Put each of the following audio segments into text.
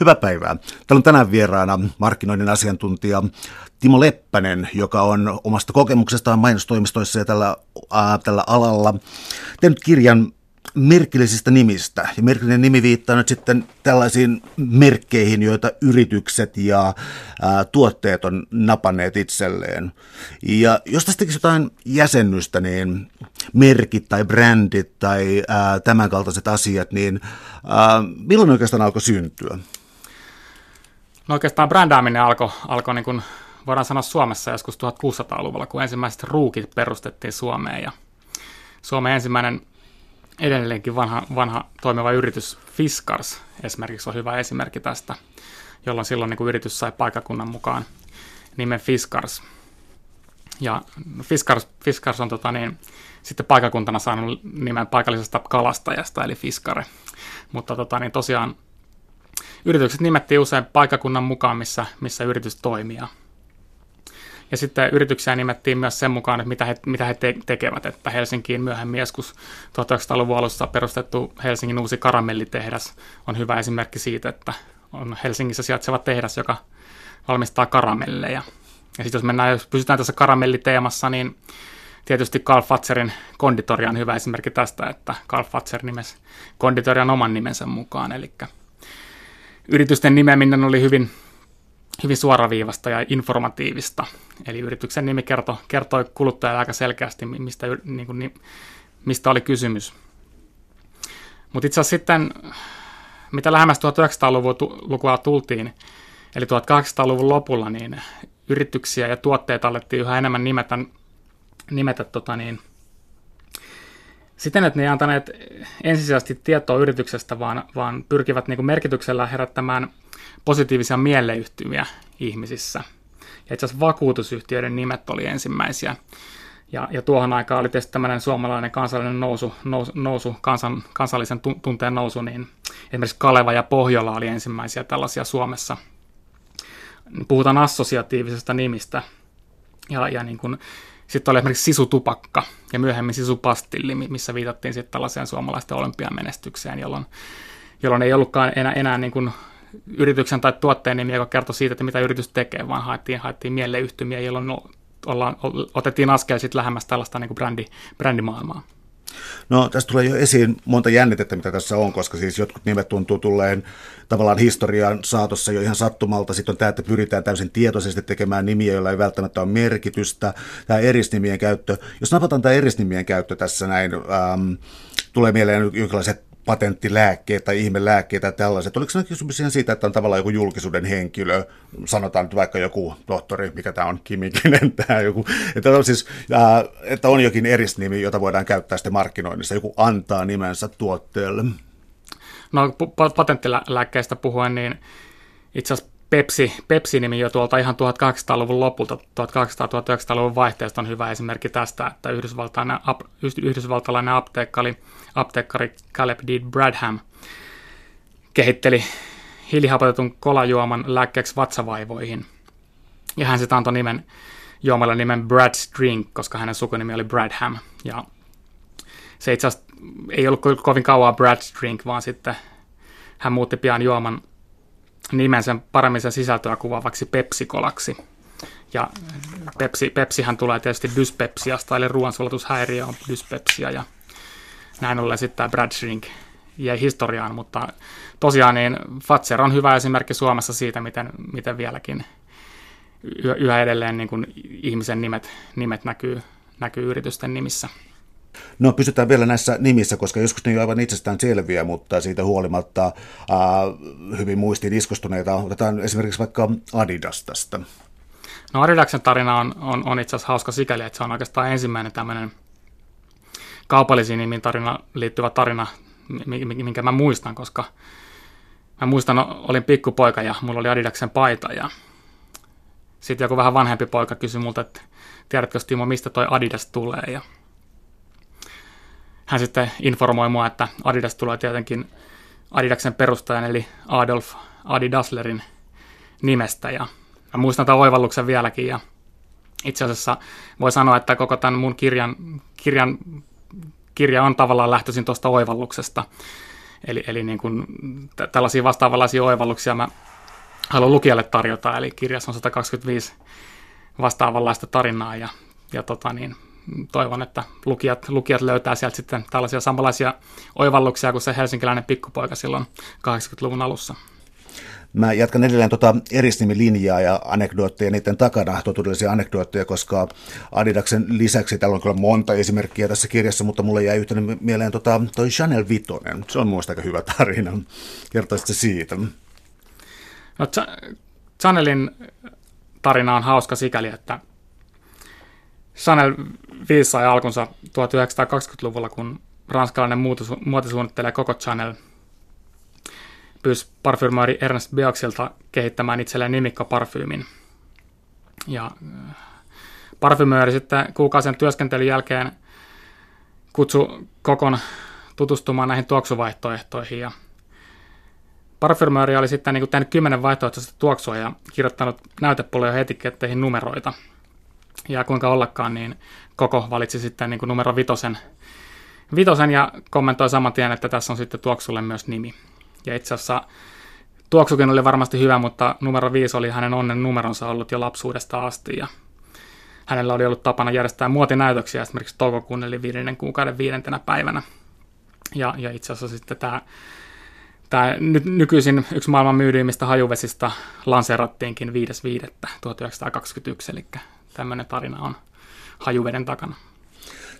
Hyvää päivää. Täällä on tänään vieraana markkinoinnin asiantuntija Timo Leppänen, joka on omasta kokemuksestaan mainostoimistoissa ja tällä, ää, tällä alalla tehnyt kirjan merkillisistä nimistä. Ja merkillinen nimi viittaa nyt sitten tällaisiin merkkeihin, joita yritykset ja ää, tuotteet on napanneet itselleen. Ja jos tästä tekisi jotain jäsennystä, niin merkit tai brändit tai ää, tämänkaltaiset asiat, niin ää, milloin oikeastaan alkoi syntyä? No oikeastaan brändääminen alkoi, alkoi niin kuin voidaan sanoa Suomessa joskus 1600-luvulla, kun ensimmäiset ruukit perustettiin Suomeen. Ja Suomen ensimmäinen edelleenkin vanha, vanha toimiva yritys Fiskars esimerkiksi on hyvä esimerkki tästä, jolloin silloin niin kuin yritys sai paikakunnan mukaan nimen Fiskars. Ja Fiskars, Fiskars on tota niin, sitten paikakuntana saanut nimen paikallisesta kalastajasta, eli Fiskare. Mutta tota niin, tosiaan yritykset nimettiin usein paikakunnan mukaan, missä, missä yritys toimii. Ja sitten yrityksiä nimettiin myös sen mukaan, että mitä he, mitä he te- tekevät. Että Helsinkiin myöhemmin joskus 1900-luvun alussa perustettu Helsingin uusi karamellitehdas on hyvä esimerkki siitä, että on Helsingissä sijaitseva tehdas, joka valmistaa karamelleja. Ja sitten jos mennään, jos pysytään tässä karamelliteemassa, niin tietysti Carl Fatserin konditoria on hyvä esimerkki tästä, että Carl Fatser nimesi konditorian oman nimensä mukaan, eli yritysten nimeäminen oli hyvin, hyvin suoraviivasta ja informatiivista. Eli yrityksen nimi kertoi, kertoi kuluttajalle aika selkeästi, mistä, niin kuin, mistä oli kysymys. Mutta itse asiassa sitten, mitä lähemmäs 1900-lukua tultiin, eli 1800-luvun lopulla, niin yrityksiä ja tuotteita alettiin yhä enemmän nimetä, nimetä tota niin, siten, että ne ei antaneet ensisijaisesti tietoa yrityksestä, vaan, vaan pyrkivät niin kuin merkityksellä herättämään positiivisia mieleyhtymiä ihmisissä. Ja itse asiassa vakuutusyhtiöiden nimet oli ensimmäisiä. Ja, ja tuohon aikaan oli tietysti tämmöinen suomalainen kansallinen nousu, nousu, nousu kansan, kansallisen tunteen nousu, niin esimerkiksi Kaleva ja Pohjola oli ensimmäisiä tällaisia Suomessa. Puhutaan assosiatiivisesta nimistä. Ja, ja niin kuin, sitten oli esimerkiksi sisutupakka ja myöhemmin sisupastilli, missä viitattiin sitten tällaiseen suomalaisten olympiamenestykseen, jolloin, jolloin ei ollutkaan enää, enää niin kuin yrityksen tai tuotteen nimi, joka kertoi siitä, että mitä yritys tekee, vaan haettiin, haettiin mieleyhtymiä, jolloin no, ollaan, otettiin askel sitten lähemmäs tällaista niin kuin brändi, brändimaailmaa. No tästä tulee jo esiin monta jännitettä, mitä tässä on, koska siis jotkut nimet tuntuu tulleen tavallaan historian saatossa jo ihan sattumalta. Sitten on tämä, että pyritään täysin tietoisesti tekemään nimiä, joilla ei välttämättä ole merkitystä. Tämä erisnimien käyttö, jos napataan tämä erisnimien käyttö tässä näin, ähm, tulee mieleen jonkinlaiset patenttilääkkeet tai ihmelääkkeet tai tällaiset. Oliko se kysymys siitä, että on tavallaan joku julkisuuden henkilö, sanotaan nyt vaikka joku tohtori, mikä tämä on, Kimikinen, tämä joku, että on, siis, että on jokin erisnimi, jota voidaan käyttää sitten markkinoinnissa, joku antaa nimensä tuotteelle. No patenttilääkkeistä puhuen, niin itse asiassa Pepsi, Pepsi-nimi jo tuolta ihan 1800-luvun lopulta, 1800-1900-luvun vaihteesta on hyvä esimerkki tästä, että yhdysvaltalainen, yhdysvaltalainen apteekkari, apteekkari Caleb D. Bradham kehitteli hiilihapotetun kolajuoman lääkkeeksi vatsavaivoihin. Ja hän sitten antoi nimen, juomalle nimen Brad's Drink, koska hänen sukunimi oli Bradham. Ja se itse asiassa ei ollut kovin kauan Brad's Drink, vaan sitten hän muutti pian juoman nimen sen paremmin sen sisältöä kuvaavaksi Pepsi-kolaksi. Ja Pepsi, Pepsihän tulee tietysti dyspepsiasta, eli ruoansulatushäiriö on dyspepsia, ja näin ollen sitten tämä Brad Shrink jäi historiaan, mutta tosiaan niin Fatser on hyvä esimerkki Suomessa siitä, miten, miten vieläkin yhä edelleen niin kuin ihmisen nimet, nimet näkyy, näkyy yritysten nimissä. No pysytään vielä näissä nimissä, koska joskus ne ole aivan itsestään selviä, mutta siitä huolimatta äh, hyvin muistiin iskostuneita. Otetaan esimerkiksi vaikka Adidas tästä. No Adidaksen tarina on, on, on itse asiassa hauska sikäli, että se on oikeastaan ensimmäinen tämmöinen kaupallisiin nimiin tarina liittyvä tarina, minkä mä muistan, koska mä muistan, olin pikkupoika ja mulla oli Adidaksen paita ja sitten joku vähän vanhempi poika kysyi multa, että tiedätkö Timo, mistä toi Adidas tulee ja hän sitten informoi mua, että Adidas tulee tietenkin Adidaksen perustajan eli Adolf Adidaslerin nimestä ja mä muistan tämän oivalluksen vieläkin ja itse asiassa voi sanoa, että koko tämän mun kirjan, kirjan kirja on tavallaan lähtöisin tuosta oivalluksesta. Eli, eli niin kuin, t- tällaisia vastaavanlaisia oivalluksia mä haluan lukijalle tarjota, eli kirjassa on 125 vastaavanlaista tarinaa ja, ja tota niin, toivon, että lukijat, lukijat löytää sieltä sitten tällaisia samanlaisia oivalluksia kuin se helsinkiläinen pikkupoika silloin 80-luvun alussa. Mä jatkan edelleen tuota erisnimilinjaa ja anekdootteja niiden takana, totuudellisia anekdootteja, koska Adidaksen lisäksi täällä on kyllä monta esimerkkiä tässä kirjassa, mutta mulle jäi yhtenä mieleen tota, toi Chanel Vitonen. Se on muista aika hyvä tarina. Kertoisitko siitä? No, Chanelin tarina on hauska sikäli, että Chanel 5 sai alkunsa 1920-luvulla, kun ranskalainen muotisuunnittelija Coco Chanel pyysi parfymaari Ernest Beoxilta kehittämään itselleen nimikkoparfyymin. Ja äh, parfymööri sitten kuukausien työskentelyn jälkeen kutsu Kokon tutustumaan näihin tuoksuvaihtoehtoihin ja Parfymööri oli sitten niin kuin tehnyt kymmenen vaihtoehtoista tuoksua ja kirjoittanut näytepulloja etiketteihin numeroita. Ja kuinka ollakaan, niin Koko valitsi sitten niin kuin numero vitosen, vitosen ja kommentoi saman tien, että tässä on sitten tuoksulle myös nimi. Ja itse asiassa tuoksukin oli varmasti hyvä, mutta numero viisi oli hänen onnen numeronsa ollut jo lapsuudesta asti. Ja hänellä oli ollut tapana järjestää muotinäytöksiä esimerkiksi toukokuun eli viidennen kuukauden viidentenä päivänä. Ja, ja itse asiassa sitten tämä Tämä nyt, nykyisin yksi maailman myydyimmistä hajuvesistä lanseerattiinkin 5.5.1921, eli tämmöinen tarina on hajuveden takana.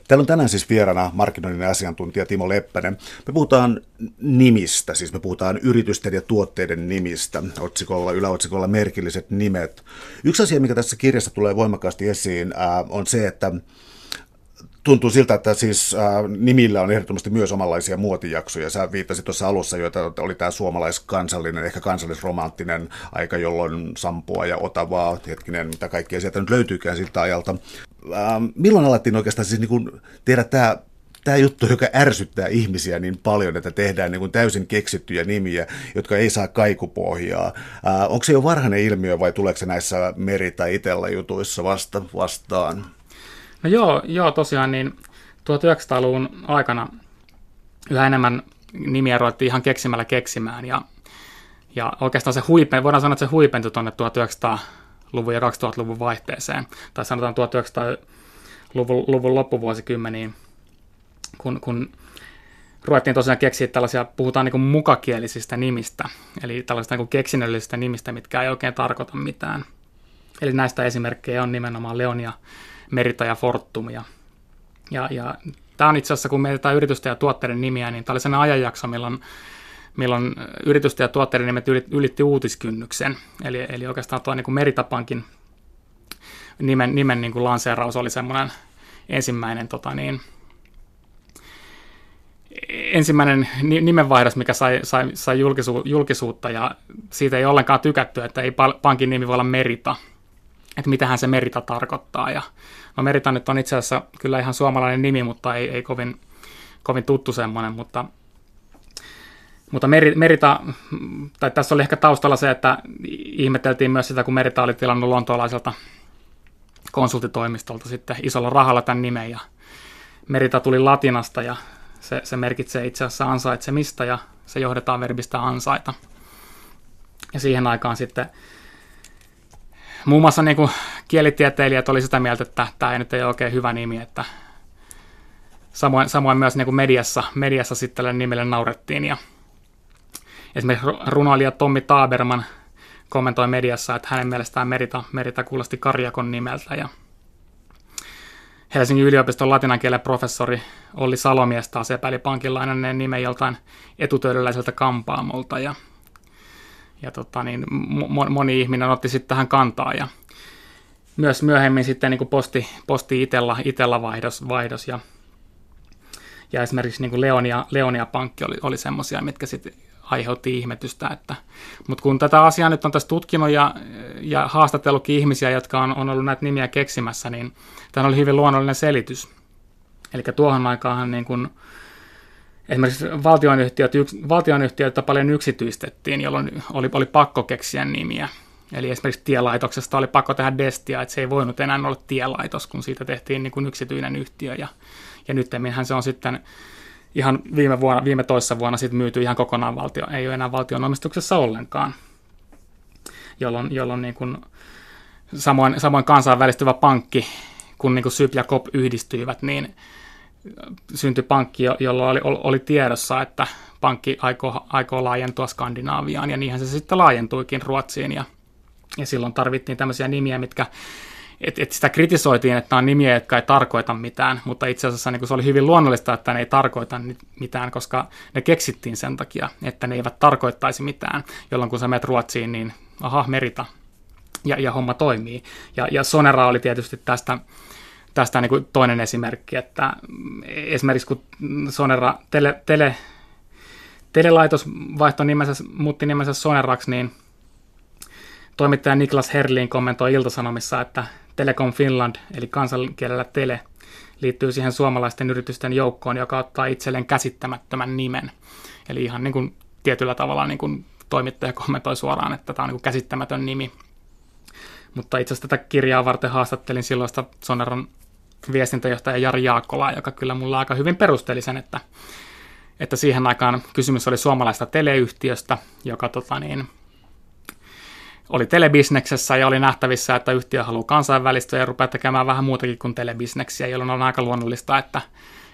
Täällä on tänään siis vieraana markkinoinnin asiantuntija Timo Leppänen. Me puhutaan nimistä, siis me puhutaan yritysten ja tuotteiden nimistä, otsikolla, yläotsikolla merkilliset nimet. Yksi asia, mikä tässä kirjassa tulee voimakkaasti esiin, on se, että tuntuu siltä, että siis äh, nimillä on ehdottomasti myös omanlaisia muotijaksoja. Sä viittasit tuossa alussa, joita oli tämä suomalaiskansallinen, ehkä kansallisromanttinen aika, jolloin Sampua ja Otavaa, hetkinen, mitä kaikkea sieltä nyt löytyykään siltä ajalta. Äh, milloin alettiin oikeastaan siis niin kuin tehdä tämä tämä juttu, joka ärsyttää ihmisiä niin paljon, että tehdään niin kuin täysin keksittyjä nimiä, jotka ei saa kaikupohjaa. Ää, äh, onko se jo varhainen ilmiö vai tuleeko se näissä meri- tai itellä jutuissa vasta, vastaan? No joo, joo tosiaan niin 1900-luvun aikana yhä enemmän nimiä ruvettiin ihan keksimällä keksimään ja, ja oikeastaan se huipen, voidaan sanoa, että se huipentui tuonne 1900-luvun ja 2000-luvun vaihteeseen, tai sanotaan 1900-luvun luvun loppuvuosikymmeniin, kun, kun ruvettiin tosiaan keksiä tällaisia, puhutaan niin mukakielisistä nimistä, eli tällaisista niin keksinnöllisistä nimistä, mitkä ei oikein tarkoita mitään. Eli näistä esimerkkejä on nimenomaan Leonia Merita ja Fortum. Ja, ja, tämä on itse asiassa, kun mietitään yritysten ja tuotteiden nimiä, niin tämä oli sellainen ajanjakso, milloin, milloin yritysten ja tuotteiden nimet ylitti uutiskynnyksen. Eli, eli oikeastaan tuo niin Meritapankin nimen, nimen niin kuin lanseeraus oli semmoinen ensimmäinen tota niin, ensimmäinen nimenvaihdos, mikä sai, sai, sai julkisu, julkisuutta, ja siitä ei ollenkaan tykätty, että ei pankin nimi voi olla Merita, että mitähän se Merita tarkoittaa. Ja, no Merita nyt on itse asiassa kyllä ihan suomalainen nimi, mutta ei, ei kovin, kovin tuttu semmoinen, mutta, mutta Merita, tai tässä oli ehkä taustalla se, että ihmeteltiin myös sitä, kun Merita oli tilannut lontoolaiselta konsultitoimistolta sitten isolla rahalla tämän nimen, ja Merita tuli latinasta, ja se, se merkitsee itse asiassa ansaitsemista, ja se johdetaan verbistä ansaita. Ja siihen aikaan sitten muun muassa niin kuin kielitieteilijät oli sitä mieltä, että tämä ei nyt ei ole oikein hyvä nimi, että samoin, samoin myös niin kuin mediassa, mediassa sitten tälle nimelle naurettiin. Ja esimerkiksi runoilija Tommi Taaberman kommentoi mediassa, että hänen mielestään Merita, Merita kuulosti Karjakon nimeltä. Ja Helsingin yliopiston kielen professori Olli Salomies taas epäili pankin nimen joltain etutöydölläiseltä kampaamolta. Ja ja tota, niin, moni ihminen otti sitten tähän kantaa ja myös myöhemmin sitten niin kuin posti, posti itellä, itellä vaihdos, vaihdos ja, ja esimerkiksi niin kuin Leonia, Leonia Pankki oli, oli semmoisia, mitkä sitten aiheutti ihmetystä. Että, mutta kun tätä asiaa nyt on tässä tutkinut ja, ja haastatellutkin ihmisiä, jotka on, on ollut näitä nimiä keksimässä, niin tämä oli hyvin luonnollinen selitys. Eli tuohon aikaan niin kuin, esimerkiksi valtionyhtiöt, valtionyhtiöitä paljon yksityistettiin, jolloin oli, oli pakko keksiä nimiä. Eli esimerkiksi tielaitoksesta oli pakko tehdä Destia, että se ei voinut enää olla tielaitos, kun siitä tehtiin niin kuin yksityinen yhtiö. Ja, ja nyt se on sitten ihan viime, vuonna, viime toissa vuonna sitten myyty ihan kokonaan valtio, ei ole enää valtion omistuksessa ollenkaan, jolloin, jolloin niin kuin, samoin, samoin kansainvälistyvä pankki, kun niin kuin SYP ja KOP yhdistyivät, niin syntyi pankki, jolla oli, oli tiedossa, että pankki aikoo, aikoo laajentua Skandinaaviaan, ja niinhän se sitten laajentuikin Ruotsiin, ja, ja silloin tarvittiin tämmöisiä nimiä, mitkä et, et sitä kritisoitiin, että nämä on nimiä, jotka ei tarkoita mitään, mutta itse asiassa niin se oli hyvin luonnollista, että ne ei tarkoita mitään, koska ne keksittiin sen takia, että ne eivät tarkoittaisi mitään, jolloin kun sä menet Ruotsiin, niin aha, merita, ja, ja homma toimii. Ja, ja Sonera oli tietysti tästä, tästä niin kuin toinen esimerkki, että esimerkiksi kun Sonera tele, tele, telelaitos vaihtoi nimensä, muutti nimensä Soneraksi, niin toimittaja Niklas Herlin kommentoi Iltasanomissa, että Telecom Finland, eli kansankielellä Tele, liittyy siihen suomalaisten yritysten joukkoon, joka ottaa itselleen käsittämättömän nimen. Eli ihan niin kuin tietyllä tavalla niin kuin toimittaja kommentoi suoraan, että tämä on niin kuin käsittämätön nimi. Mutta itse asiassa tätä kirjaa varten haastattelin silloista Soneron viestintäjohtaja Jari Jaakkolaa, joka kyllä mulla aika hyvin perusteli sen, että, että siihen aikaan kysymys oli suomalaista teleyhtiöstä, joka tota niin, oli telebisneksessä ja oli nähtävissä, että yhtiö haluaa kansainvälistyä ja rupeaa tekemään vähän muutakin kuin telebisneksiä, jolloin on aika luonnollista, että,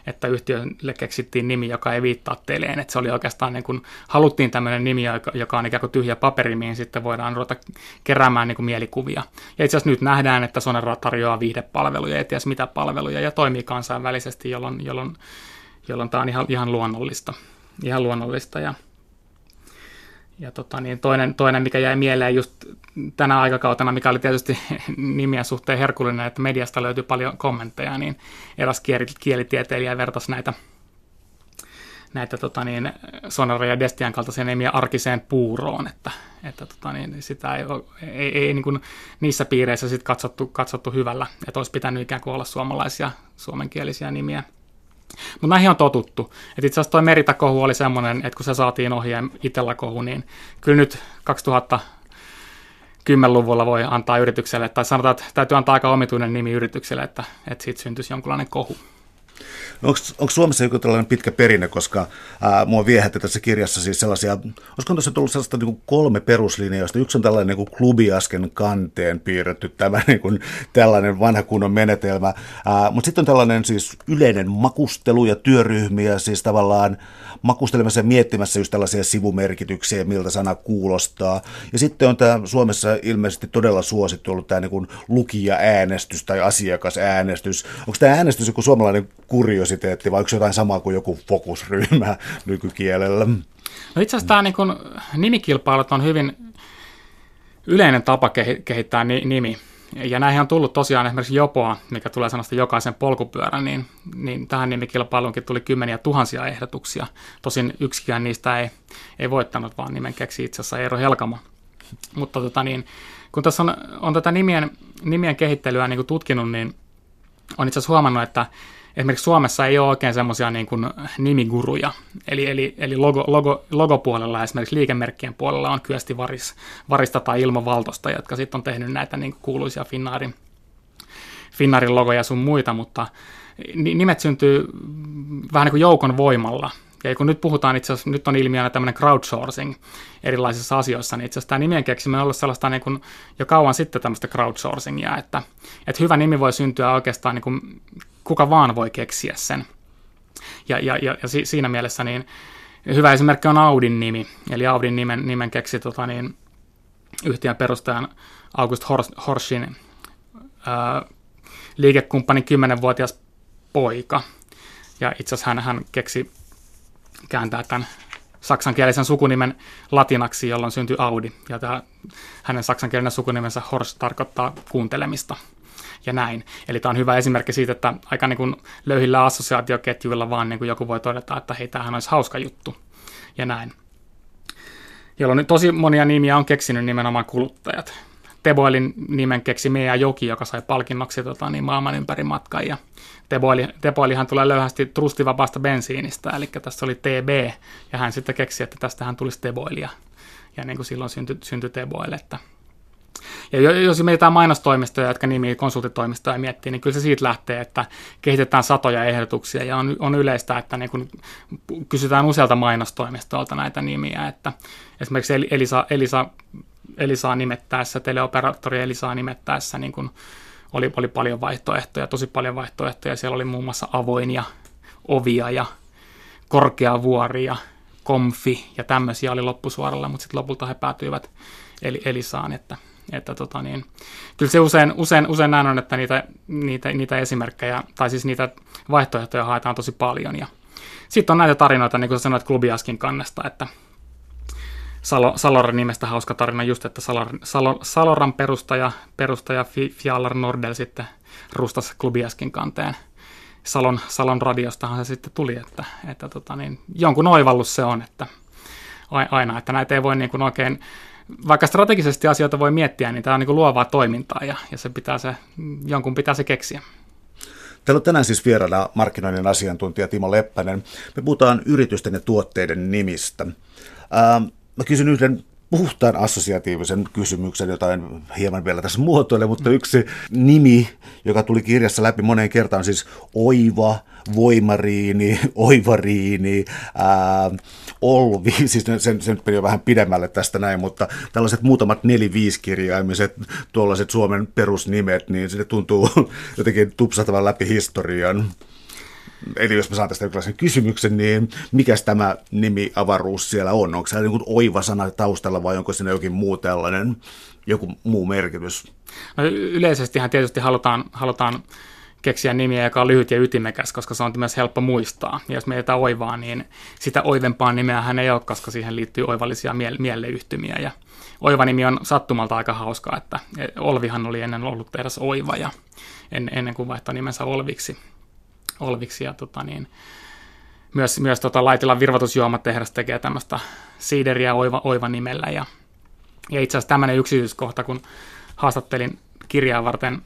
että yhtiölle keksittiin nimi, joka ei viittaa teleen. Että se oli oikeastaan niin kuin, haluttiin tämmöinen nimi, joka, on ikään kuin tyhjä paperi, mihin sitten voidaan ruveta keräämään niin kuin mielikuvia. Ja itse asiassa nyt nähdään, että Sonera tarjoaa viihdepalveluja, ei tiedä mitä palveluja, ja toimii kansainvälisesti, jolloin, jolloin, jolloin tämä on ihan, ihan luonnollista. Ihan luonnollista ja ja tota, niin toinen, toinen, mikä jäi mieleen just tänä aikakautena, mikä oli tietysti nimiä suhteen herkullinen, että mediasta löytyi paljon kommentteja, niin eräs kielitieteilijä vertasi näitä, näitä tota niin, Sonora ja Destian kaltaisia nimiä arkiseen puuroon, että, että tota niin, sitä ei, ei, ei niin kuin niissä piireissä sit katsottu, katsottu hyvällä, että olisi pitänyt ikään kuin olla suomalaisia suomenkielisiä nimiä. Mutta näihin on totuttu. Et itse asiassa tuo Merita-kohu oli semmoinen, että kun se saatiin ja itsellä kohu, niin kyllä nyt 2010-luvulla voi antaa yritykselle, tai sanotaan, että täytyy antaa aika omituinen nimi yritykselle, että, että siitä syntyisi jonkunlainen kohu. No onko Suomessa joku tällainen pitkä perinne, koska ää, mua viehätti tässä kirjassa siis sellaisia, olisiko tuossa tullut sellaista niin kuin kolme peruslinjausta. Yksi on tällainen niin kuin klubiasken kanteen piirretty tämä niin kuin, tällainen vanha kunnon menetelmä, mutta sitten on tällainen siis yleinen makustelu ja työryhmiä, siis tavallaan makustelemassa ja miettimässä just tällaisia sivumerkityksiä, miltä sana kuulostaa. Ja sitten on tämä Suomessa ilmeisesti todella suosittu ollut tämä niin lukija-äänestys tai asiakasäänestys. Onko tämä äänestys joku suomalainen kuriositeetti vai onko jotain samaa kuin joku fokusryhmä nykykielellä? No itse asiassa tämä niin nimikilpailut on hyvin yleinen tapa kehittää nimi. Ja näihin on tullut tosiaan esimerkiksi Jopoa, mikä tulee sanasta jokaisen polkupyörän, niin, niin tähän nimikilpailuunkin tuli kymmeniä tuhansia ehdotuksia. Tosin yksikään niistä ei, ei voittanut, vaan nimen keksi itse asiassa Eero Helkamo. Mutta tota niin, kun tässä on, on tätä nimien, nimien kehittelyä niin tutkinut, niin on itse asiassa huomannut, että esimerkiksi Suomessa ei ole oikein semmoisia niin kuin nimiguruja. Eli, eli, eli logo, logo, logopuolella esimerkiksi liikemerkkien puolella on Kyösti Varis, Varista tai Ilmo Valtosta, jotka sitten on tehnyt näitä niin kuin kuuluisia Finnaarin, Finnaarin logoja sun muita, mutta nimet syntyy vähän niin kuin joukon voimalla. Ja kun nyt puhutaan itse asiassa, nyt on ilmiönä tämmöinen crowdsourcing erilaisissa asioissa, niin itse asiassa tämä nimien keksiminen on ollut sellaista niin kuin jo kauan sitten tämmöistä crowdsourcingia, että, että hyvä nimi voi syntyä oikeastaan niin kuin kuka vaan voi keksiä sen. Ja, ja, ja, ja siinä mielessä niin hyvä esimerkki on Audin nimi, eli Audin nimen, nimen keksi tota niin, yhtiön perustajan August Horschin ää, liikekumppani 10-vuotias poika. Ja itse asiassa hän, hän keksi kääntää tämän saksankielisen sukunimen latinaksi, jolloin syntyi Audi. Ja tämä, hänen saksankielinen sukunimensä Horst tarkoittaa kuuntelemista ja näin. Eli tämä on hyvä esimerkki siitä, että aika niin kuin löyhillä assosiaatioketjuilla vaan niin kuin joku voi todeta, että hei, tämähän olisi hauska juttu ja näin. Jolloin nyt tosi monia nimiä on keksinyt nimenomaan kuluttajat. Teboilin nimen keksi Mea Joki, joka sai palkinnoksi tota, niin maailman ympäri matkan. Ja Teboili, Teboilihan tulee löyhästi trustivapaasta bensiinistä, eli tässä oli TB, ja hän sitten keksi, että tästähän tulisi Teboilia. Ja niin kuin silloin syntyi, syntyi Teboil, että Ja jos mietitään mainostoimistoja, jotka nimi konsultitoimistoja miettii, niin kyllä se siitä lähtee, että kehitetään satoja ehdotuksia ja on, on yleistä, että niin kun kysytään usealta mainostoimistolta näitä nimiä, että esimerkiksi Elisa, Elisa, Elisaa nimettäessä, teleoperaattori Elisaa nimettäessä niin kun oli, oli paljon vaihtoehtoja, tosi paljon vaihtoehtoja. Siellä oli muun muassa avoinia ovia ja korkeavuoria, komfi ja tämmöisiä oli loppusuoralla, mutta sitten lopulta he päätyivät eli Elisaan, että, että tota niin, kyllä se usein, usein, usein näin on, että niitä, niitä, niitä esimerkkejä, tai siis niitä vaihtoehtoja haetaan tosi paljon, ja sitten on näitä tarinoita, niin kuin sanoit Klubiaskin kannesta, että Salo, Saloran nimestä hauska tarina just, että Salor, Salo, Saloran perustaja, perustaja Fjallar Nordel sitten rustasi Klubiaskin kanteen – Salon, Salon radiostahan se sitten tuli, että, että tota niin, jonkun oivallus se on, että aina, että näitä ei voi niin kuin oikein, vaikka strategisesti asioita voi miettiä, niin tämä on niin luovaa toimintaa ja, ja se pitää se, jonkun pitää se keksiä. Täällä on tänään siis vieraana markkinoinnin asiantuntija Timo Leppänen. Me puhutaan yritysten ja tuotteiden nimistä. Ää, mä kysyn yhden puhtaan assosiatiivisen kysymyksen, jota en hieman vielä tässä muotoile, mutta yksi nimi, joka tuli kirjassa läpi moneen kertaan, on siis Oiva, Voimariini, Oivariini, ää, Olvi, siis sen, sen jo vähän pidemmälle tästä näin, mutta tällaiset muutamat neli-viisikirjaimiset, tuollaiset Suomen perusnimet, niin se tuntuu jotenkin tupsahtavan läpi historian. Eli jos mä saan tästä jonkinlaisen kysymyksen, niin mikä tämä nimi avaruus siellä on? Onko se joku oiva sana taustalla vai onko siinä jokin muu tällainen, joku muu merkitys? No, yleisestihän tietysti halutaan, halutaan keksiä nimiä, joka on lyhyt ja ytimekäs, koska se on myös helppo muistaa. Ja jos mietitään oivaa, niin sitä oivempaa nimeä hän ei ole, koska siihen liittyy oivallisia miele- mieleyhtymiä. Ja oiva-nimi on sattumalta aika hauskaa, että Olvihan oli ennen ollut tehdas oiva ja en, ennen kuin vaihtoi nimensä Olviksi. Olviksi ja tota niin, myös, myös tota Laitilan virvoitusjuomatehdas tekee tämmöistä siideriä oiva, oiva nimellä. Ja, ja itse asiassa tämmöinen yksityiskohta, kun haastattelin kirjaa varten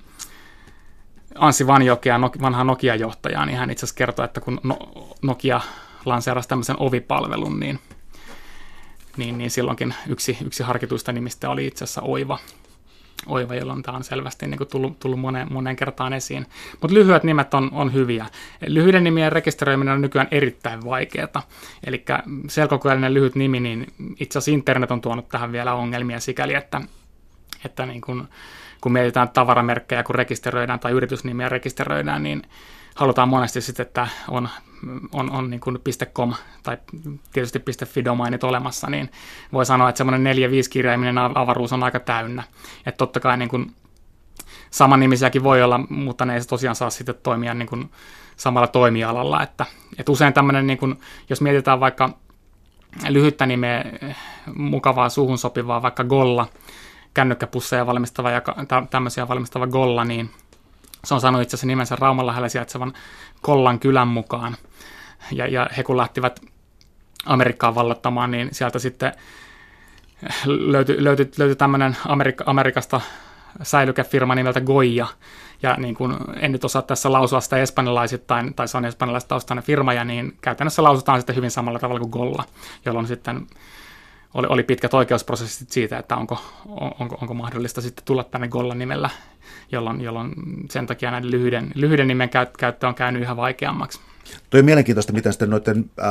Anssi Vanjokea, vanha Nokia-johtajaa, niin hän itse asiassa kertoi, että kun Nokia lanseerasi tämmöisen ovipalvelun, niin, niin, niin silloinkin yksi, yksi harkituista nimistä oli itse asiassa Oiva, oiva, jolloin tämä on selvästi niin kuin tullut, tullut moneen, moneen kertaan esiin. Mutta lyhyet nimet on, on hyviä. Lyhyiden nimien rekisteröiminen on nykyään erittäin vaikeaa. Eli selkokielinen lyhyt nimi, niin itse asiassa internet on tuonut tähän vielä ongelmia sikäli, että, että niin kun, kun mietitään tavaramerkkejä, kun rekisteröidään tai yritysnimiä rekisteröidään, niin halutaan monesti sitten, että on, on, on niin kuin .com tai tietysti .fi domainet olemassa, niin voi sanoa, että semmoinen neljä 5 kirjaiminen avaruus on aika täynnä. Että totta kai niin kuin samannimisiäkin voi olla, mutta ne ei tosiaan saa sitten toimia niin kuin samalla toimialalla. Että, että usein tämmöinen, niin kuin, jos mietitään vaikka lyhyttä nimeä, mukavaa suuhun sopivaa, vaikka Golla, kännykkäpusseja valmistava ja tämmöisiä valmistava Golla, niin – se on saanut itse asiassa nimensä Rauman lähellä sijaitsevan Kollan kylän mukaan. Ja, ja he kun lähtivät Amerikkaan vallottamaan, niin sieltä sitten löytyi, löytyi, löytyi tämmöinen Amerik- Amerikasta säilykefirma nimeltä Goya, ja niin kuin, en nyt osaa tässä lausua sitä espanjalaisittain, tai se on espanjalaistaustainen firma, ja niin käytännössä lausutaan sitten hyvin samalla tavalla kuin Golla, jolloin sitten oli, oli pitkät oikeusprosessit siitä, että onko, onko, onko mahdollista sitten tulla tänne Gollan nimellä, jolloin, jolloin sen takia näiden lyhyiden, lyhyiden nimen käyttö on käynyt yhä vaikeammaksi. Tuo on mielenkiintoista, miten sitten noiden äh,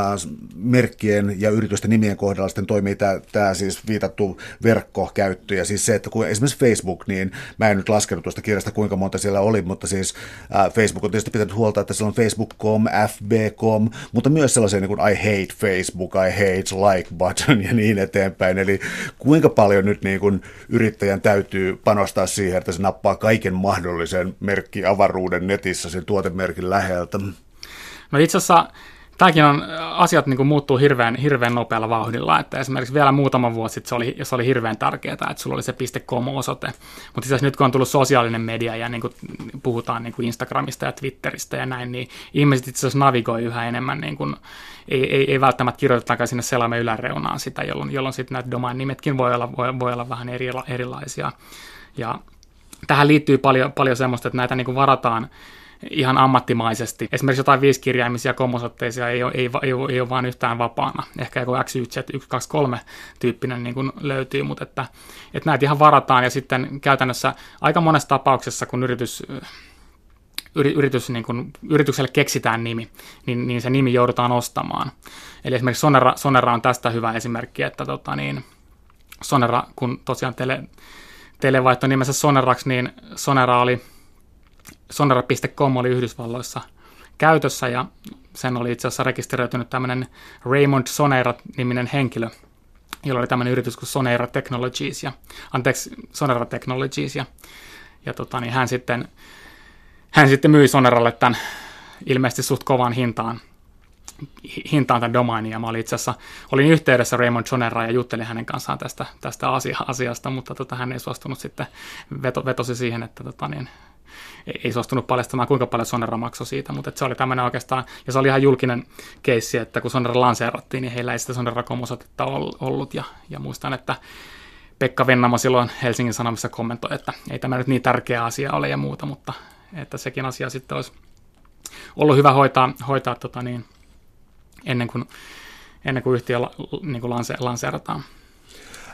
merkkien ja yritysten nimien kohdalla sitten toimii tämä, siis viitattu verkkokäyttö. Ja siis se, että kun esimerkiksi Facebook, niin mä en nyt laskenut tuosta kirjasta kuinka monta siellä oli, mutta siis äh, Facebook on tietysti pitänyt huolta, että siellä on Facebook.com, FB.com, mutta myös sellaisia niin kuin I hate Facebook, I hate like button ja niin eteenpäin. Eli kuinka paljon nyt niin kuin yrittäjän täytyy panostaa siihen, että se nappaa kaiken mahdollisen merkkiavaruuden netissä sen tuotemerkin läheltä. No itse asiassa tämäkin on, asiat niin kuin muuttuu hirveän, hirveän nopealla vauhdilla, että esimerkiksi vielä muutama vuosi sitten se oli, se oli hirveän tärkeää, että sulla oli se .com-osoite, mutta itse nyt kun on tullut sosiaalinen media ja niin kuin puhutaan niin kuin Instagramista ja Twitteristä ja näin, niin ihmiset itse asiassa navigoi yhä enemmän, niin kuin, ei, ei, ei välttämättä kirjoitetakaan sinne selaimen yläreunaan sitä, jolloin, jolloin sitten näitä domain nimetkin voi olla, voi, voi olla vähän eri, erilaisia. Ja tähän liittyy paljon, paljon semmoista, että näitä niin kuin varataan ihan ammattimaisesti. Esimerkiksi jotain viisikirjaimisia komosotteisia ei ole, ei, ei, ei ole vaan yhtään vapaana. Ehkä joku XYZ123 tyyppinen niin kuin löytyy, mutta että, että näitä ihan varataan ja sitten käytännössä aika monessa tapauksessa, kun yritys yritys, niin kun, yritykselle keksitään nimi, niin, niin se nimi joudutaan ostamaan. Eli esimerkiksi Sonera, Sonera on tästä hyvä esimerkki, että tota, niin, Sonera, kun tosiaan tele, tele vaihtoi nimensä Soneraksi, niin Sonera oli, Sonera.com oli Yhdysvalloissa käytössä ja sen oli itse asiassa rekisteröitynyt tämmöinen Raymond Sonera-niminen henkilö, jolla oli tämmöinen yritys kuin Sonera Technologies ja, anteeksi, Sonera Technologies ja, ja tota, niin hän sitten hän sitten myi Soneralle tämän ilmeisesti suht kovaan hintaan, hintaan tämän domainin, ja mä olin itse asiassa, olin yhteydessä Raymond Soneraan ja juttelin hänen kanssaan tästä, tästä asia, asiasta, mutta tota, hän ei suostunut sitten, veto, vetosi siihen, että tota, niin, ei suostunut paljastamaan, kuinka paljon Sonera maksoi siitä, mutta se oli tämmöinen oikeastaan, ja se oli ihan julkinen keissi, että kun Sonera lanseerattiin, niin heillä ei sitä sonera komosotetta ollut, ja, ja muistan, että Pekka Vennamo silloin Helsingin Sanomissa kommentoi, että ei tämä nyt niin tärkeä asia ole ja muuta, mutta että sekin asia sitten olisi ollut hyvä hoitaa, hoitaa tota niin, ennen, kuin, ennen kuin yhtiö niin kuin lanse, lanseerataan.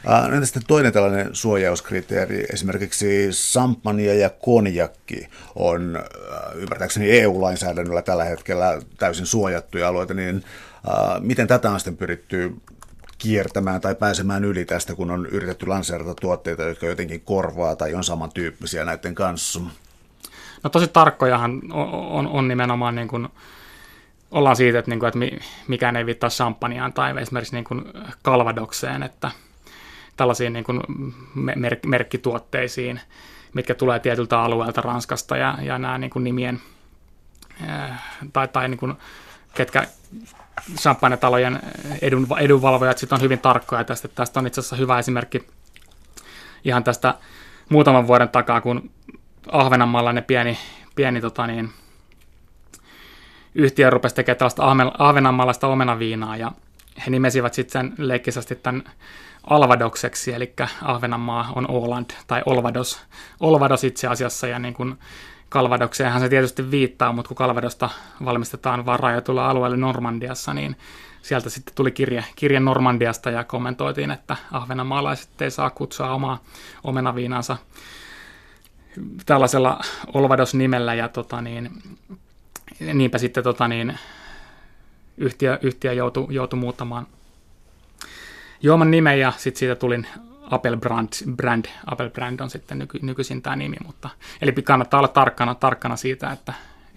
Uh, entä sitten toinen tällainen suojauskriteeri, esimerkiksi sampania ja konjakki on ymmärtääkseni EU-lainsäädännöllä tällä hetkellä täysin suojattuja alueita, niin miten tätä on sitten pyritty kiertämään tai pääsemään yli tästä, kun on yritetty lanseerata tuotteita, jotka jotenkin korvaa tai on samantyyppisiä näiden kanssa? No tosi tarkkojahan on, on, on nimenomaan niin kuin, ollaan siitä, että, niin kuin, että mikään ei viittaa champagneaan tai esimerkiksi niin kuin kalvadokseen, että tällaisiin niin kuin mer- merkkituotteisiin, mitkä tulee tietyltä alueelta Ranskasta ja, ja nämä niin kuin nimien tai, tai niin kuin, ketkä champagne-talojen edun, edunvalvojat sitten on hyvin tarkkoja tästä. Tästä on itse asiassa hyvä esimerkki ihan tästä muutaman vuoden takaa, kun Ahvenanmaalla ne pieni, pieni tota niin, yhtiö rupesi tekemään tällaista ahvenanmaalaista omenaviinaa ja he nimesivät sitten sen leikkisästi tämän Alvadokseksi, eli Ahvenanmaa on Åland tai Olvados, Olvados itse asiassa ja niin kuin Kalvadokseenhan se tietysti viittaa, mutta kun Kalvadosta valmistetaan vaan rajatulla alueella Normandiassa, niin sieltä sitten tuli kirje, kirje Normandiasta ja kommentoitiin, että ahvenanmaalaiset ei saa kutsua omaa omenaviinansa tällaisella Olvados-nimellä ja tota niin, niinpä sitten tota niin, yhtiö, yhtiö joutui, joutui muuttamaan juoman nimen ja sitten siitä tuli Apple Brand, brand. Apple Brand on sitten nyky, nykyisin tämä nimi, mutta eli kannattaa olla tarkkana, tarkkana siitä, että,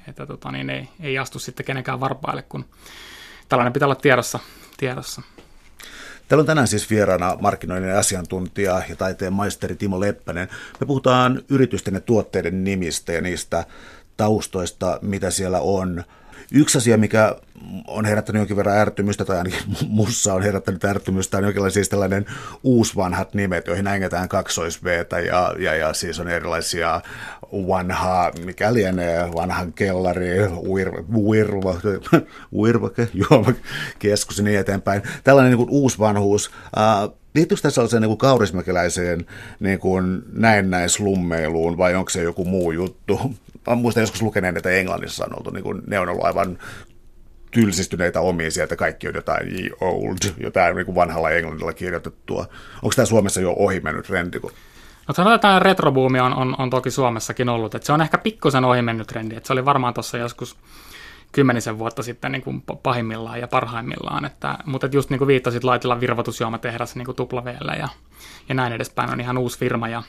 että tota niin, ei, ei astu sitten kenenkään varpaille, kun tällainen pitää olla tiedossa. tiedossa. Täällä on tänään siis vieraana markkinoinnin asiantuntija ja taiteen maisteri Timo Leppänen. Me puhutaan yritysten ja tuotteiden nimistä ja niistä taustoista, mitä siellä on. Yksi asia, mikä on herättänyt jonkin verran ärtymystä, tai ainakin mussa on herättänyt ärtymystä, on jonkinlainen siis tällainen uusvanhat nimet, joihin ängetään kaksois ja, ja, ja siis on erilaisia vanhaa, mikä lienee, vanhan kellari, uirva, uirvake, keskus ja niin eteenpäin. Tällainen niin kuin uusvanhuus. Liittyykö tässä sellaiseen niin kuin kaurismäkeläiseen niin kuin näennäislummeiluun vai onko se joku muu juttu? Mä muistan joskus lukeneen, että Englannissa on oltu, niin kuin, ne on ollut aivan tylsistyneitä omiin sieltä, kaikki on jotain ye old, jotain niin kuin vanhalla englannilla kirjoitettua. Onko tämä Suomessa jo ohi mennyt trendi? No sanotaan, että retrobuumi on, on, on, toki Suomessakin ollut, että se on ehkä pikkusen ohi mennyt trendi, että se oli varmaan tuossa joskus kymmenisen vuotta sitten niin kuin pahimmillaan ja parhaimmillaan, että, mutta just niin kuin viittasit Laitilan virvoitusjuomatehdas niin kuin tuplaveellä ja, ja näin edespäin on ihan uusi firma ja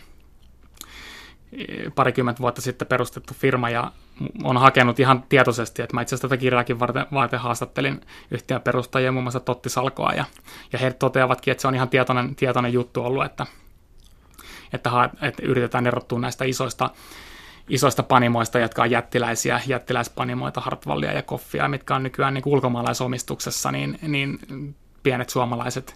parikymmentä vuotta sitten perustettu firma ja on hakenut ihan tietoisesti, että mä itse asiassa tätä kirjaakin varten, varten haastattelin yhtiön perustajia, muun muassa Totti Salkoa, ja, ja he toteavatkin, että se on ihan tietoinen, tietoinen juttu ollut, että, että, että yritetään erottua näistä isoista, isoista panimoista, jotka on jättiläisiä, jättiläispanimoita, Hartwallia ja Koffia, mitkä on nykyään niin ulkomaalaisomistuksessa, niin, niin pienet suomalaiset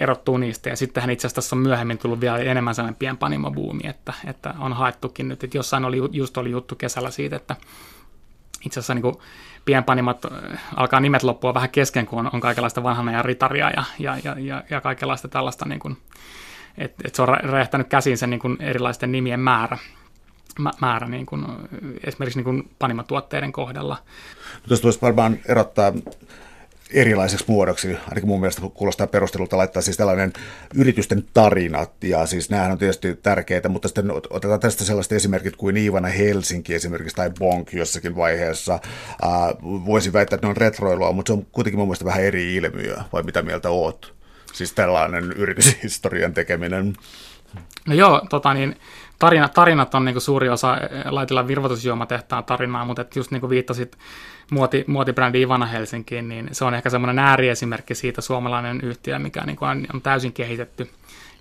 erottuu niistä. Ja sittenhän itse asiassa tässä on myöhemmin tullut vielä enemmän sellainen pienpanimobuumi, että, että on haettukin nyt, että jossain oli, just oli juttu kesällä siitä, että itse asiassa niin pienpanimat äh, alkaa nimet loppua vähän kesken, kun on, on kaikenlaista vanhana ja ritaria ja, ja, ja, ja, kaikenlaista tällaista, niin kuin, että, että se on räjähtänyt käsiin sen niin kuin erilaisten nimien määrä. Määrä niin kuin, esimerkiksi niin kuin panimatuotteiden kohdalla. No, tuosta voisi varmaan erottaa erilaiseksi muodoksi, ainakin mun mielestä kuulostaa perustelulta laittaa siis tällainen yritysten tarinat, ja siis nämähän on tietysti tärkeitä, mutta sitten otetaan tästä sellaiset esimerkit kuin Iivana Helsinki esimerkiksi, tai Bonk jossakin vaiheessa. Äh, voisin väittää, että ne on retroilua, mutta se on kuitenkin mun mielestä vähän eri ilmiö, vai mitä mieltä oot? Siis tällainen yrityshistorian tekeminen. No joo, tota niin, tarina, tarinat on niin suuri osa laitilla virvoitusjuomatehtaan tarinaa, mutta et just niin kuin viittasit muoti, muotibrändi Ivana Helsinkiin, niin se on ehkä semmoinen ääriesimerkki siitä suomalainen yhtiö, mikä niin kuin on, on täysin kehitetty,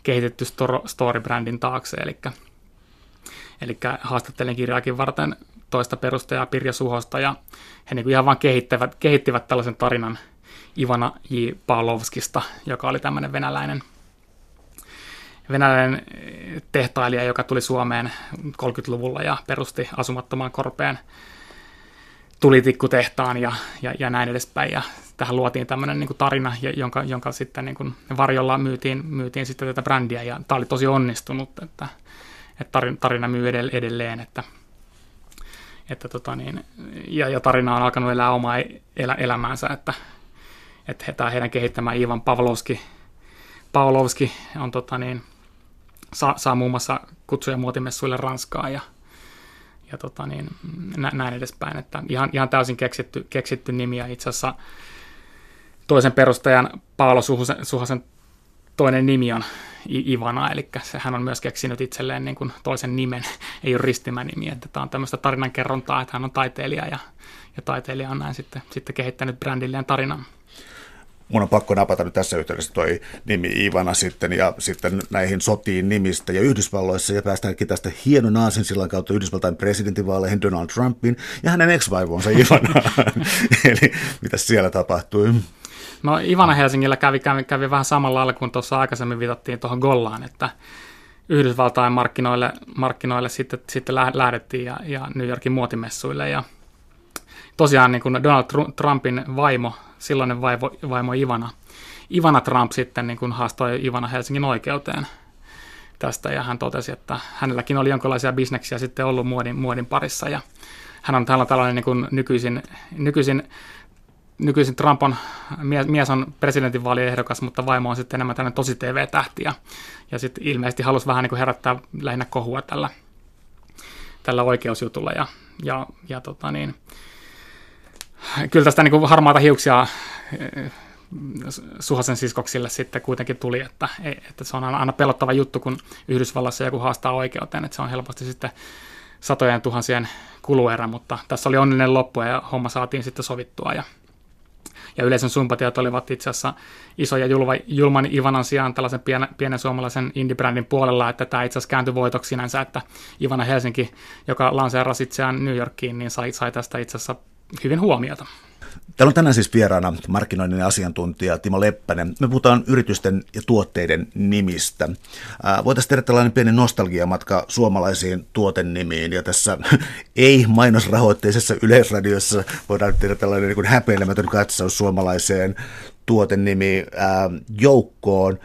kehitetty story-brändin taakse, eli, eli haastattelin kirjaakin varten toista perustajaa Pirja Suhosta, ja he niin kuin ihan vaan kehittivät, kehittivät tällaisen tarinan Ivana J. Pavlovskista, joka oli tämmöinen venäläinen venäläinen tehtailija, joka tuli Suomeen 30-luvulla ja perusti asumattomaan korpeen tulitikkutehtaan ja, ja, ja näin edespäin. Ja tähän luotiin tämmöinen niin kuin tarina, jonka, jonka sitten niin kuin varjolla myytiin, myytiin sitten tätä brändiä, ja tämä oli tosi onnistunut, että, että tarina, tarina myy edelleen, että, että tota niin, ja, ja tarina on alkanut elää omaa elä, elämäänsä, että, että he, tämä heidän kehittämä Ivan Pavlovski, Pavlovski on tota niin, saa, saa muun muassa kutsuja muotimessuille Ranskaan ja, ja tota niin, nä, näin edespäin. Että ihan, ihan täysin keksitty, keksitty nimi ja itse asiassa toisen perustajan Paolo Suhosen, Suhosen toinen nimi on Ivana, eli hän on myös keksinyt itselleen niin kuin toisen nimen, ei ole ristimänimi, että tämä on tämmöistä tarinankerrontaa, että hän on taiteilija ja, ja taiteilija on näin sitten, sitten kehittänyt brändilleen tarinan mun on pakko napata nyt tässä yhteydessä toi nimi Ivana sitten ja sitten näihin sotiin nimistä. Ja Yhdysvalloissa ja päästäänkin tästä hienon aasin silloin kautta Yhdysvaltain presidentinvaaleihin Donald Trumpin ja hänen ex-vaivonsa Ivana. Eli mitä siellä tapahtui? No Ivana Helsingillä kävi, kävi, kävi vähän samalla lailla kuin tuossa aikaisemmin viitattiin tuohon Gollaan, että Yhdysvaltain markkinoille, markkinoille sitten, sitten lähdettiin ja, ja New Yorkin muotimessuille ja tosiaan niin kuin Donald Trumpin vaimo silloinen vaimo, vaimo Ivana. Ivana Trump sitten niin kuin haastoi Ivana Helsingin oikeuteen tästä ja hän totesi, että hänelläkin oli jonkinlaisia bisneksiä sitten ollut muodin, muodin parissa ja hän on, hän on tällainen niin kuin nykyisin, nykyisin, nykyisin Trump on, mies on presidentinvaalien ehdokas, mutta vaimo on sitten enemmän tällainen tosi TV-tähti ja, ja sitten ilmeisesti halusi vähän niin kuin herättää lähinnä kohua tällä, tällä oikeusjutulla ja, ja, ja tota niin, kyllä tästä niin kuin harmaata hiuksia eh, Suhasen siskoksille sitten kuitenkin tuli, että, että se on aina pelottava juttu, kun Yhdysvallassa joku haastaa oikeuteen, että se on helposti sitten satojen tuhansien kuluerä, mutta tässä oli onnellinen loppu ja homma saatiin sitten sovittua ja, ja yleisön sympatiat olivat itse asiassa isoja julva, julman Ivanan sijaan tällaisen pienen, pienen suomalaisen indie-brändin puolella, että tämä itse asiassa kääntyi voitoksi sinänsä, että Ivana Helsinki, joka lanseerasi itseään New Yorkiin, niin sai, sai tästä itse asiassa hyvin huomiota. Täällä on tänään siis vieraana markkinoinnin asiantuntija Timo Leppänen. Me puhutaan yritysten ja tuotteiden nimistä. Voitaisiin tehdä tällainen pieni nostalgiamatka suomalaisiin tuotennimiin. Ja tässä ei-mainosrahoitteisessa yleisradiossa voidaan tehdä tällainen niin häpeilemätön katsaus suomalaiseen tuotennimi joukkoon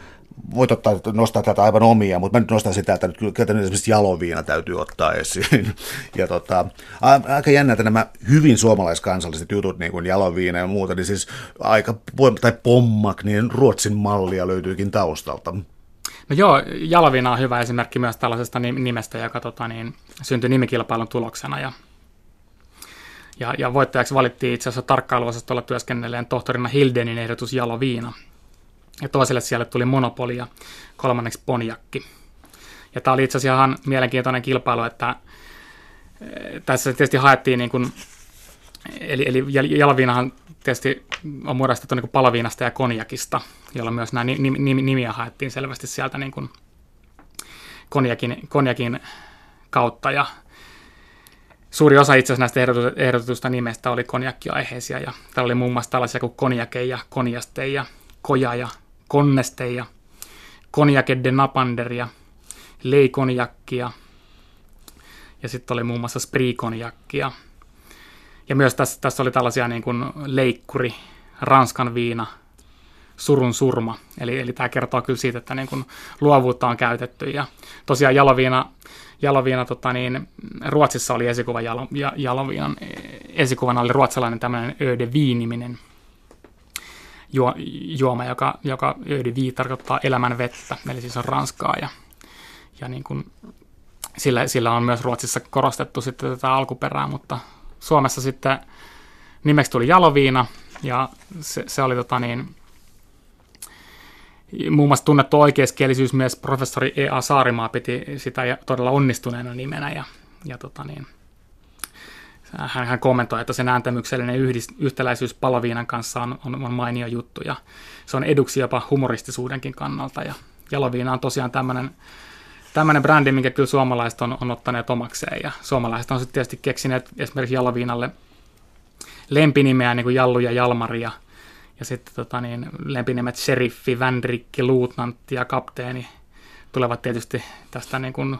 voit ottaa, nostaa tätä aivan omia, mutta mä nyt nostan sitä, että nyt kyllä esimerkiksi jaloviina täytyy ottaa esiin. Ja tota, aika jännä, että nämä hyvin suomalaiskansalliset jutut, niin kuin jaloviina ja muuta, niin siis aika, tai pommak, niin Ruotsin mallia löytyykin taustalta. No joo, Jaloviina on hyvä esimerkki myös tällaisesta nimestä, joka tota, niin, syntyi nimikilpailun tuloksena. Ja, ja, ja voittajaksi valittiin itse asiassa tarkkailuosastolla työskennelleen tohtorina Hildenin ehdotus Jaloviina ja toiselle siellä tuli Monopoli ja kolmanneksi Ponjakki. Ja tämä oli itse asiassa ihan mielenkiintoinen kilpailu, että eh, tässä tietysti haettiin niin kuin, eli, eli jaloviinahan tietysti on muodostettu niin palaviinasta ja konjakista, jolla myös nämä nimiä haettiin selvästi sieltä niin kuin konjakin, konjakin kautta ja suuri osa itse asiassa näistä ehdotetusta nimestä oli konjakkiaiheisia ja täällä oli muun muassa tällaisia kuin konjakeja, konjasteja, koja ja Konnesteja, Konjake de Napanderia, Leikonjakkia ja sitten oli muun muassa Sprikonjakkia. Ja myös tässä, tässä oli tällaisia niin kuin leikkuri, Ranskan viina, surun surma. Eli, eli tämä kertoo kyllä siitä, että niin kuin luovuutta on käytetty. Ja tosiaan jaloviina, jaloviina, tota niin, Ruotsissa oli esikuva jalo, jaloviinan, esikuvana oli ruotsalainen tämmöinen Öde niminen juo, juoma, joka, joka Öde tarkoittaa elämän vettä, eli siis on ranskaa ja, ja niin kuin, sillä, sillä on myös Ruotsissa korostettu sitten tätä alkuperää, mutta Suomessa sitten nimeksi tuli jaloviina ja se, se oli tota niin, muun muassa tunnettu oikeuskielisyysmies professori E.A. Saarimaa piti sitä todella onnistuneena nimenä ja, ja tota niin, hän, hän kommentoi, että sen ääntämyksellinen yhdist, yhtäläisyys paloviinan kanssa on, on, on mainio juttu ja se on eduksi jopa humoristisuudenkin kannalta. Ja jaloviina on tosiaan tämmöinen tämmöinen brändi, minkä kyllä suomalaiset on, on ottaneet omakseen. Ja suomalaiset on sitten tietysti keksineet esimerkiksi jaloviinalle lempinimeä niin kuin Jallu ja Jalmari ja ja sitten tota, niin, lempinimet Sheriffi, Vänrikki, Luutnantti ja Kapteeni tulevat tietysti tästä niin kuin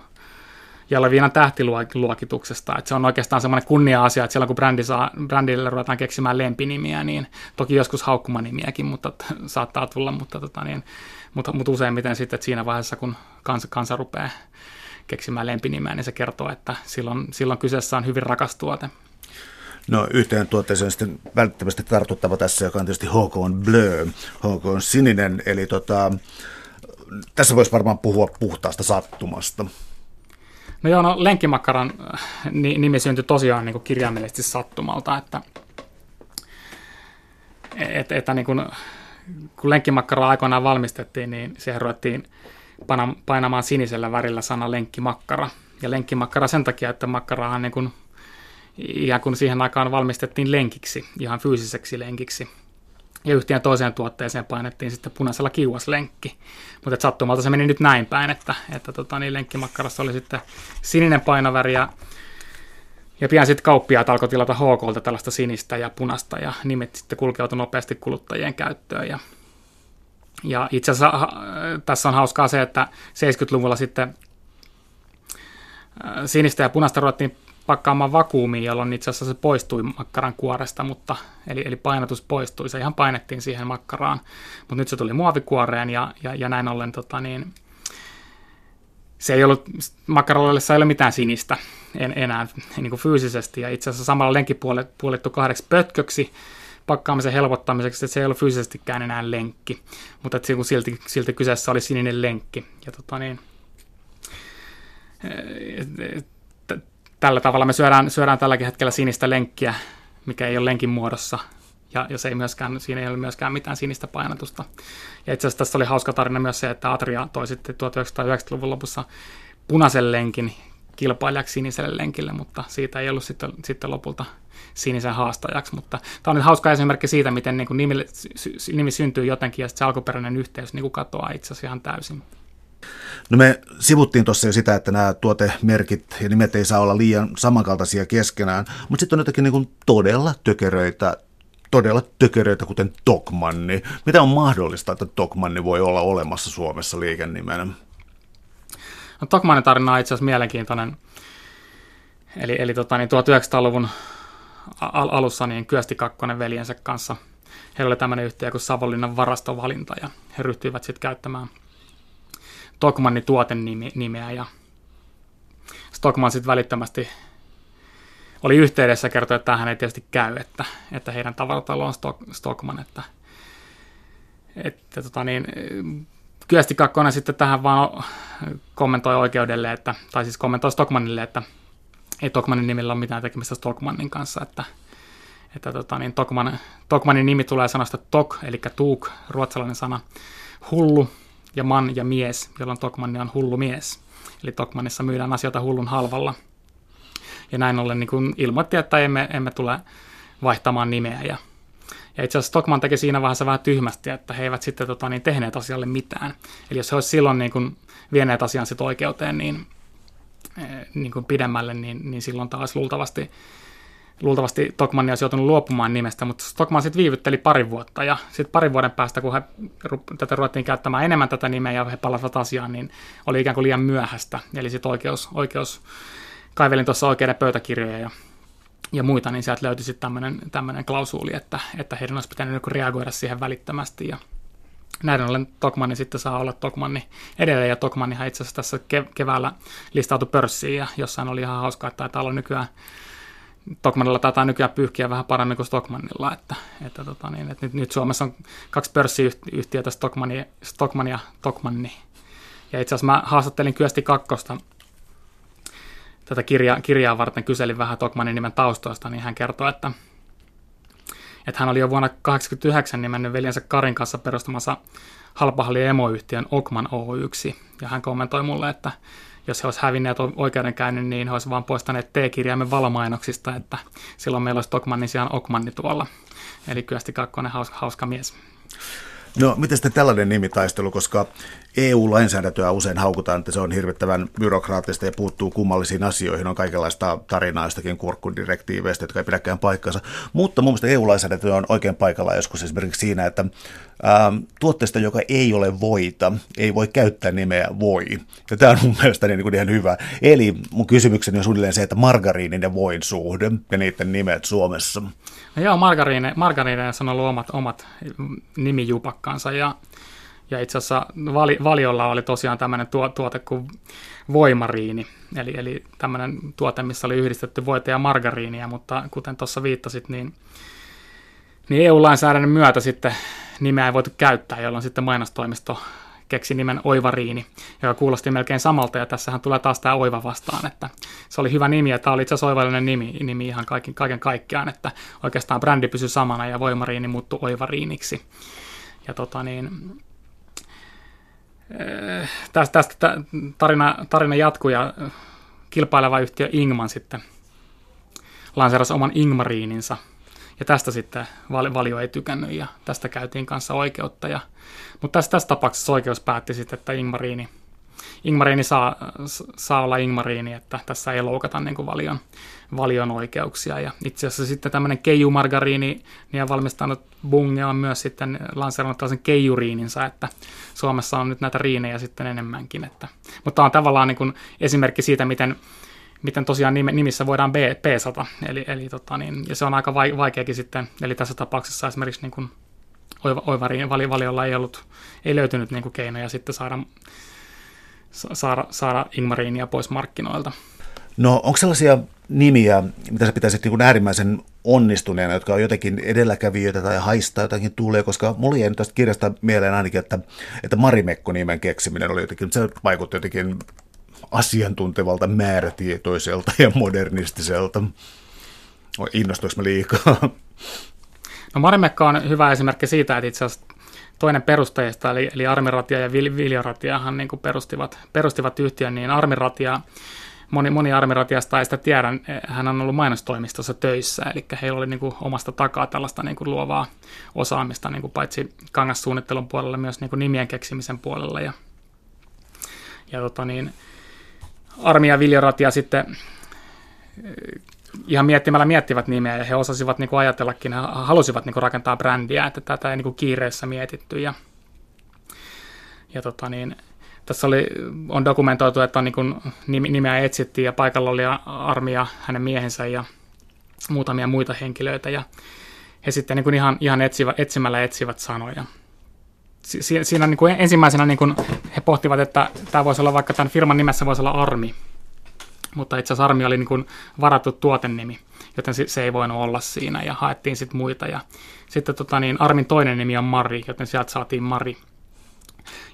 Jaloviinan tähtiluokituksesta. Että se on oikeastaan semmoinen kunnia-asia, että silloin kun brändi saa, brändille ruvetaan keksimään lempinimiä, niin toki joskus haukkumanimiäkin mutta saattaa tulla, mutta, tota niin, mutta, mutta useimmiten sitten, että siinä vaiheessa, kun kansa, kansa rupeaa keksimään lempinimeä, niin se kertoo, että silloin, silloin kyseessä on hyvin rakas tuote. No yhteen tuotteeseen sitten välttämättä tartuttava tässä, joka on tietysti HK on Bleu, HK on sininen, eli tota, tässä voisi varmaan puhua puhtaasta sattumasta. No joo, no Lenkkimakkaran äh, nimi syntyi tosiaan niin kuin kirjaimellisesti sattumalta, että, että, että niin kuin, kun Lenkkimakkaraa aikoinaan valmistettiin, niin siihen ruvettiin painamaan sinisellä värillä sana lenkkimakkara. Ja lenkkimakkara sen takia, että makkarahan niin kuin ja kun siihen aikaan valmistettiin lenkiksi, ihan fyysiseksi lenkiksi. Ja yhteen toiseen tuotteeseen painettiin sitten punaisella kiuaslenkki. Mutta sattumalta se meni nyt näin päin, että, että tota, niin lenkkimakkarassa oli sitten sininen painoväri ja, ja pian sitten kauppiaat alkoi tilata HKlta tällaista sinistä ja punasta ja nimet sitten kulkeutui nopeasti kuluttajien käyttöön. Ja, ja itse asiassa tässä on hauskaa se, että 70-luvulla sitten sinistä ja punasta ruvettiin pakkaamaan vakuumiin, jolloin itse asiassa se poistui makkaran kuoresta, mutta, eli, eli painotus poistui. Se ihan painettiin siihen makkaraan, mutta nyt se tuli muovikuoreen ja, ja, ja näin ollen tota, niin, se ei ollut, makkaralla ei ole mitään sinistä en, enää niin kuin fyysisesti, ja itse asiassa samalla lenkki puolittu kahdeksi pötköksi pakkaamisen helpottamiseksi, että se ei ollut fyysisestikään enää lenkki, mutta että silti, silti kyseessä oli sininen lenkki. Ja tota niin, tällä tavalla me syödään, syödään tälläkin hetkellä sinistä lenkkiä, mikä ei ole lenkin muodossa, ja, se ei myöskään, siinä ei ole myöskään mitään sinistä painotusta. Ja itse asiassa tässä oli hauska tarina myös se, että Atria toi sitten 1990-luvun lopussa punaisen lenkin kilpailijaksi siniselle lenkille, mutta siitä ei ollut sitten, sitten lopulta sinisen haastajaksi. Mutta tämä on nyt hauska esimerkki siitä, miten niin kuin nimi, nimi syntyy jotenkin ja se alkuperäinen yhteys niin kuin katoaa itse asiassa ihan täysin. No me sivuttiin tuossa jo sitä, että nämä tuotemerkit ja nimet ei saa olla liian samankaltaisia keskenään, mutta sitten on jotakin niin todella tökeröitä, todella tökeröitä, kuten Tokmanni. Mitä on mahdollista, että Tokmanni voi olla olemassa Suomessa liikennimenä? No, Tokmannin tarina on itse asiassa mielenkiintoinen. Eli, eli tota, niin 1900-luvun al- alussa niin Kyösti Kakkonen veljensä kanssa. Heillä oli tämmöinen yhtiö kuin Savonlinnan varastovalinta ja he ryhtyivät sitten käyttämään – Stockmannin tuotenimeä ja Stockman sitten välittömästi oli yhteydessä kertoi, että tähän ei tietysti käy, että, että heidän tavaratalo on Stock, Stockman, että, että tota niin, Kyösti Kakkonen sitten tähän vaan kommentoi oikeudelle, että, tai siis kommentoi Stockmanille, että ei Stockmanin nimillä ole mitään tekemistä Stockmannin kanssa, että, että tota niin, Tokman, Tokmanin nimi tulee sanasta tok, eli tuuk, ruotsalainen sana, hullu, ja man ja mies, jolloin Tokmanni on hullu mies. Eli Tokmannissa myydään asioita hullun halvalla. Ja näin ollen niin kun ilmoitti, että emme, emme tule vaihtamaan nimeä. Ja, ja itse asiassa Stockman teki siinä vaiheessa vähän tyhmästi, että he eivät sitten tota, niin, tehneet asialle mitään. Eli jos he olisivat silloin niin kun, vieneet asian sit oikeuteen niin, eh, niin kun pidemmälle, niin, niin silloin taas luultavasti luultavasti Tokmanni olisi joutunut luopumaan nimestä, mutta Stockman sitten viivytteli pari vuotta ja sitten parin vuoden päästä, kun he, tätä ruvettiin käyttämään enemmän tätä nimeä ja he palasivat asiaan, niin oli ikään kuin liian myöhäistä. Eli sitten oikeus, oikeus kaivelin tuossa oikeiden pöytäkirjoja ja, ja muita, niin sieltä löytyi sitten tämmöinen klausuuli, että, että heidän olisi pitänyt reagoida siihen välittömästi ja näin ollen Tokmanni sitten saa olla Tokmanni edelleen, ja Tokmannihan itse asiassa tässä keväällä listautui pörssiin, ja jossain oli ihan hauskaa, että taitaa olla nykyään Tokmanilla taitaa nykyään pyyhkiä vähän paremmin kuin Stockmannilla, että, että, tota niin, että nyt, nyt, Suomessa on kaksi pörssiyhtiötä, Stockmanni, Stockmann ja Tokmanni. Ja itse asiassa mä haastattelin Kyösti Kakkosta tätä kirja, kirjaa varten, kyselin vähän Tokmannin nimen taustoista, niin hän kertoi, että, että hän oli jo vuonna 1989 nimennyt veljensä Karin kanssa perustamassa halpahalli emoyhtiön Okman Oy. Ja hän kommentoi mulle, että jos he olisivat hävinneet oikeudenkäynnin, niin he olisivat vain poistaneet T-kirjaimen valomainoksista, että silloin meillä olisi Tokmannin sijaan Okmanni tuolla. Eli Kyösti Kakkonen, hauska, hauska mies. No, miten sitten tällainen nimitaistelu, koska EU-lainsäädäntöä usein haukutaan, että se on hirvittävän byrokraattista ja puuttuu kummallisiin asioihin, on kaikenlaista tarinaa jostakin kurkkudirektiiveistä, jotka ei pidäkään paikkansa. Mutta mun mielestä EU-lainsäädäntö on oikein paikalla joskus esimerkiksi siinä, että ää, tuotteesta, joka ei ole voita, ei voi käyttää nimeä voi. Ja tämä on mun mielestä niin kuin ihan hyvä. Eli mun kysymykseni on suunnilleen se, että margariinin ja voin suhde ja niiden nimet Suomessa. No joo, margariine, margariine on ollut omat, omat nimijupakkansa ja ja itse asiassa vali, valiolla oli tosiaan tämmöinen tuo, tuote kuin voimariini, eli, eli tämmöinen tuote, missä oli yhdistetty voita ja margariinia, mutta kuten tuossa viittasit, niin, niin EU-lainsäädännön myötä sitten nimeä ei voitu käyttää, jolloin sitten mainostoimisto keksi nimen Oivariini, joka kuulosti melkein samalta, ja tässähän tulee taas tämä Oiva vastaan, että se oli hyvä nimi, ja tämä oli itse asiassa oivallinen nimi, nimi ihan kaiken, kaiken kaikkiaan, että oikeastaan brändi pysyi samana, ja Voimariini muuttui Oivariiniksi. Ja tota niin, eh, tästä, tästä tarina, tarina jatkuu, ja kilpaileva yhtiö Ingman sitten lanseerasi oman Ingmariininsa, ja tästä sitten valio ei tykännyt ja tästä käytiin kanssa oikeutta. Ja, mutta tässä, tässä tapauksessa oikeus päätti sitten, että Ingmariini, Ingmariini saa, saa olla Ingmariini, että tässä ei loukata niin kuin valion, valion oikeuksia. Ja itse asiassa sitten tämmöinen keijumargariini niin valmistanut Bunge on myös sitten lanseerannut tällaisen keijuriininsa, että Suomessa on nyt näitä riinejä sitten enemmänkin. Että, mutta on tavallaan niin kuin esimerkki siitä, miten miten tosiaan nimissä voidaan B, B100, eli, eli tota niin, ja se on aika vaikeakin sitten, eli tässä tapauksessa esimerkiksi niin kuin Oivarin valiolla ei, ollut, ei löytynyt niin kuin keinoja sitten saada, saada, saada Ingmariinia pois markkinoilta. No onko sellaisia nimiä, mitä sä pitäisit niin äärimmäisen onnistuneena, jotka on jotenkin edelläkävijöitä tai haistaa jotakin tulee, koska mulla jäi tästä kirjasta mieleen ainakin, että, että Marimekko-nimen keksiminen oli jotenkin, se vaikutti jotenkin asiantuntevalta, määrätietoiselta ja modernistiselta. Innostuiko mä liikaa? No Marimekka on hyvä esimerkki siitä, että itse asiassa toinen perustajista, eli, eli Armiratia ja Viljaratiahan niin perustivat, perustivat yhtiön, niin Armiratia, moni, moni Armiratiasta ei sitä tiedä, hän on ollut mainostoimistossa töissä, eli heillä oli niin kuin omasta takaa tällaista niin kuin luovaa osaamista, niin kuin paitsi kangassuunnittelun puolella, myös niin kuin nimien keksimisen puolella, ja, ja tota niin, Armi ja sitten eh, ihan miettimällä miettivät nimeä ja he osasivat niin kuin ajatellakin, he halusivat niin kuin rakentaa brändiä, että tätä ei niin kuin kiireessä mietitty ja, ja tota niin, tässä oli, on dokumentoitu, että on niin kuin nimeä etsittiin ja paikalla oli Armi ja hänen miehensä ja muutamia muita henkilöitä ja he sitten niin kuin ihan, ihan etsivä, etsimällä etsivät sanoja si- siinä niin kuin ensimmäisenä niin kuin he pohtivat, että tämä voisi olla vaikka tämän firman nimessä voisi olla Armi, mutta itse asiassa Armi oli niin kuin varattu tuotennimi, joten se ei voinut olla siinä ja haettiin sitten muita. Ja sitten tota, niin Armin toinen nimi on Mari, joten sieltä saatiin Mari.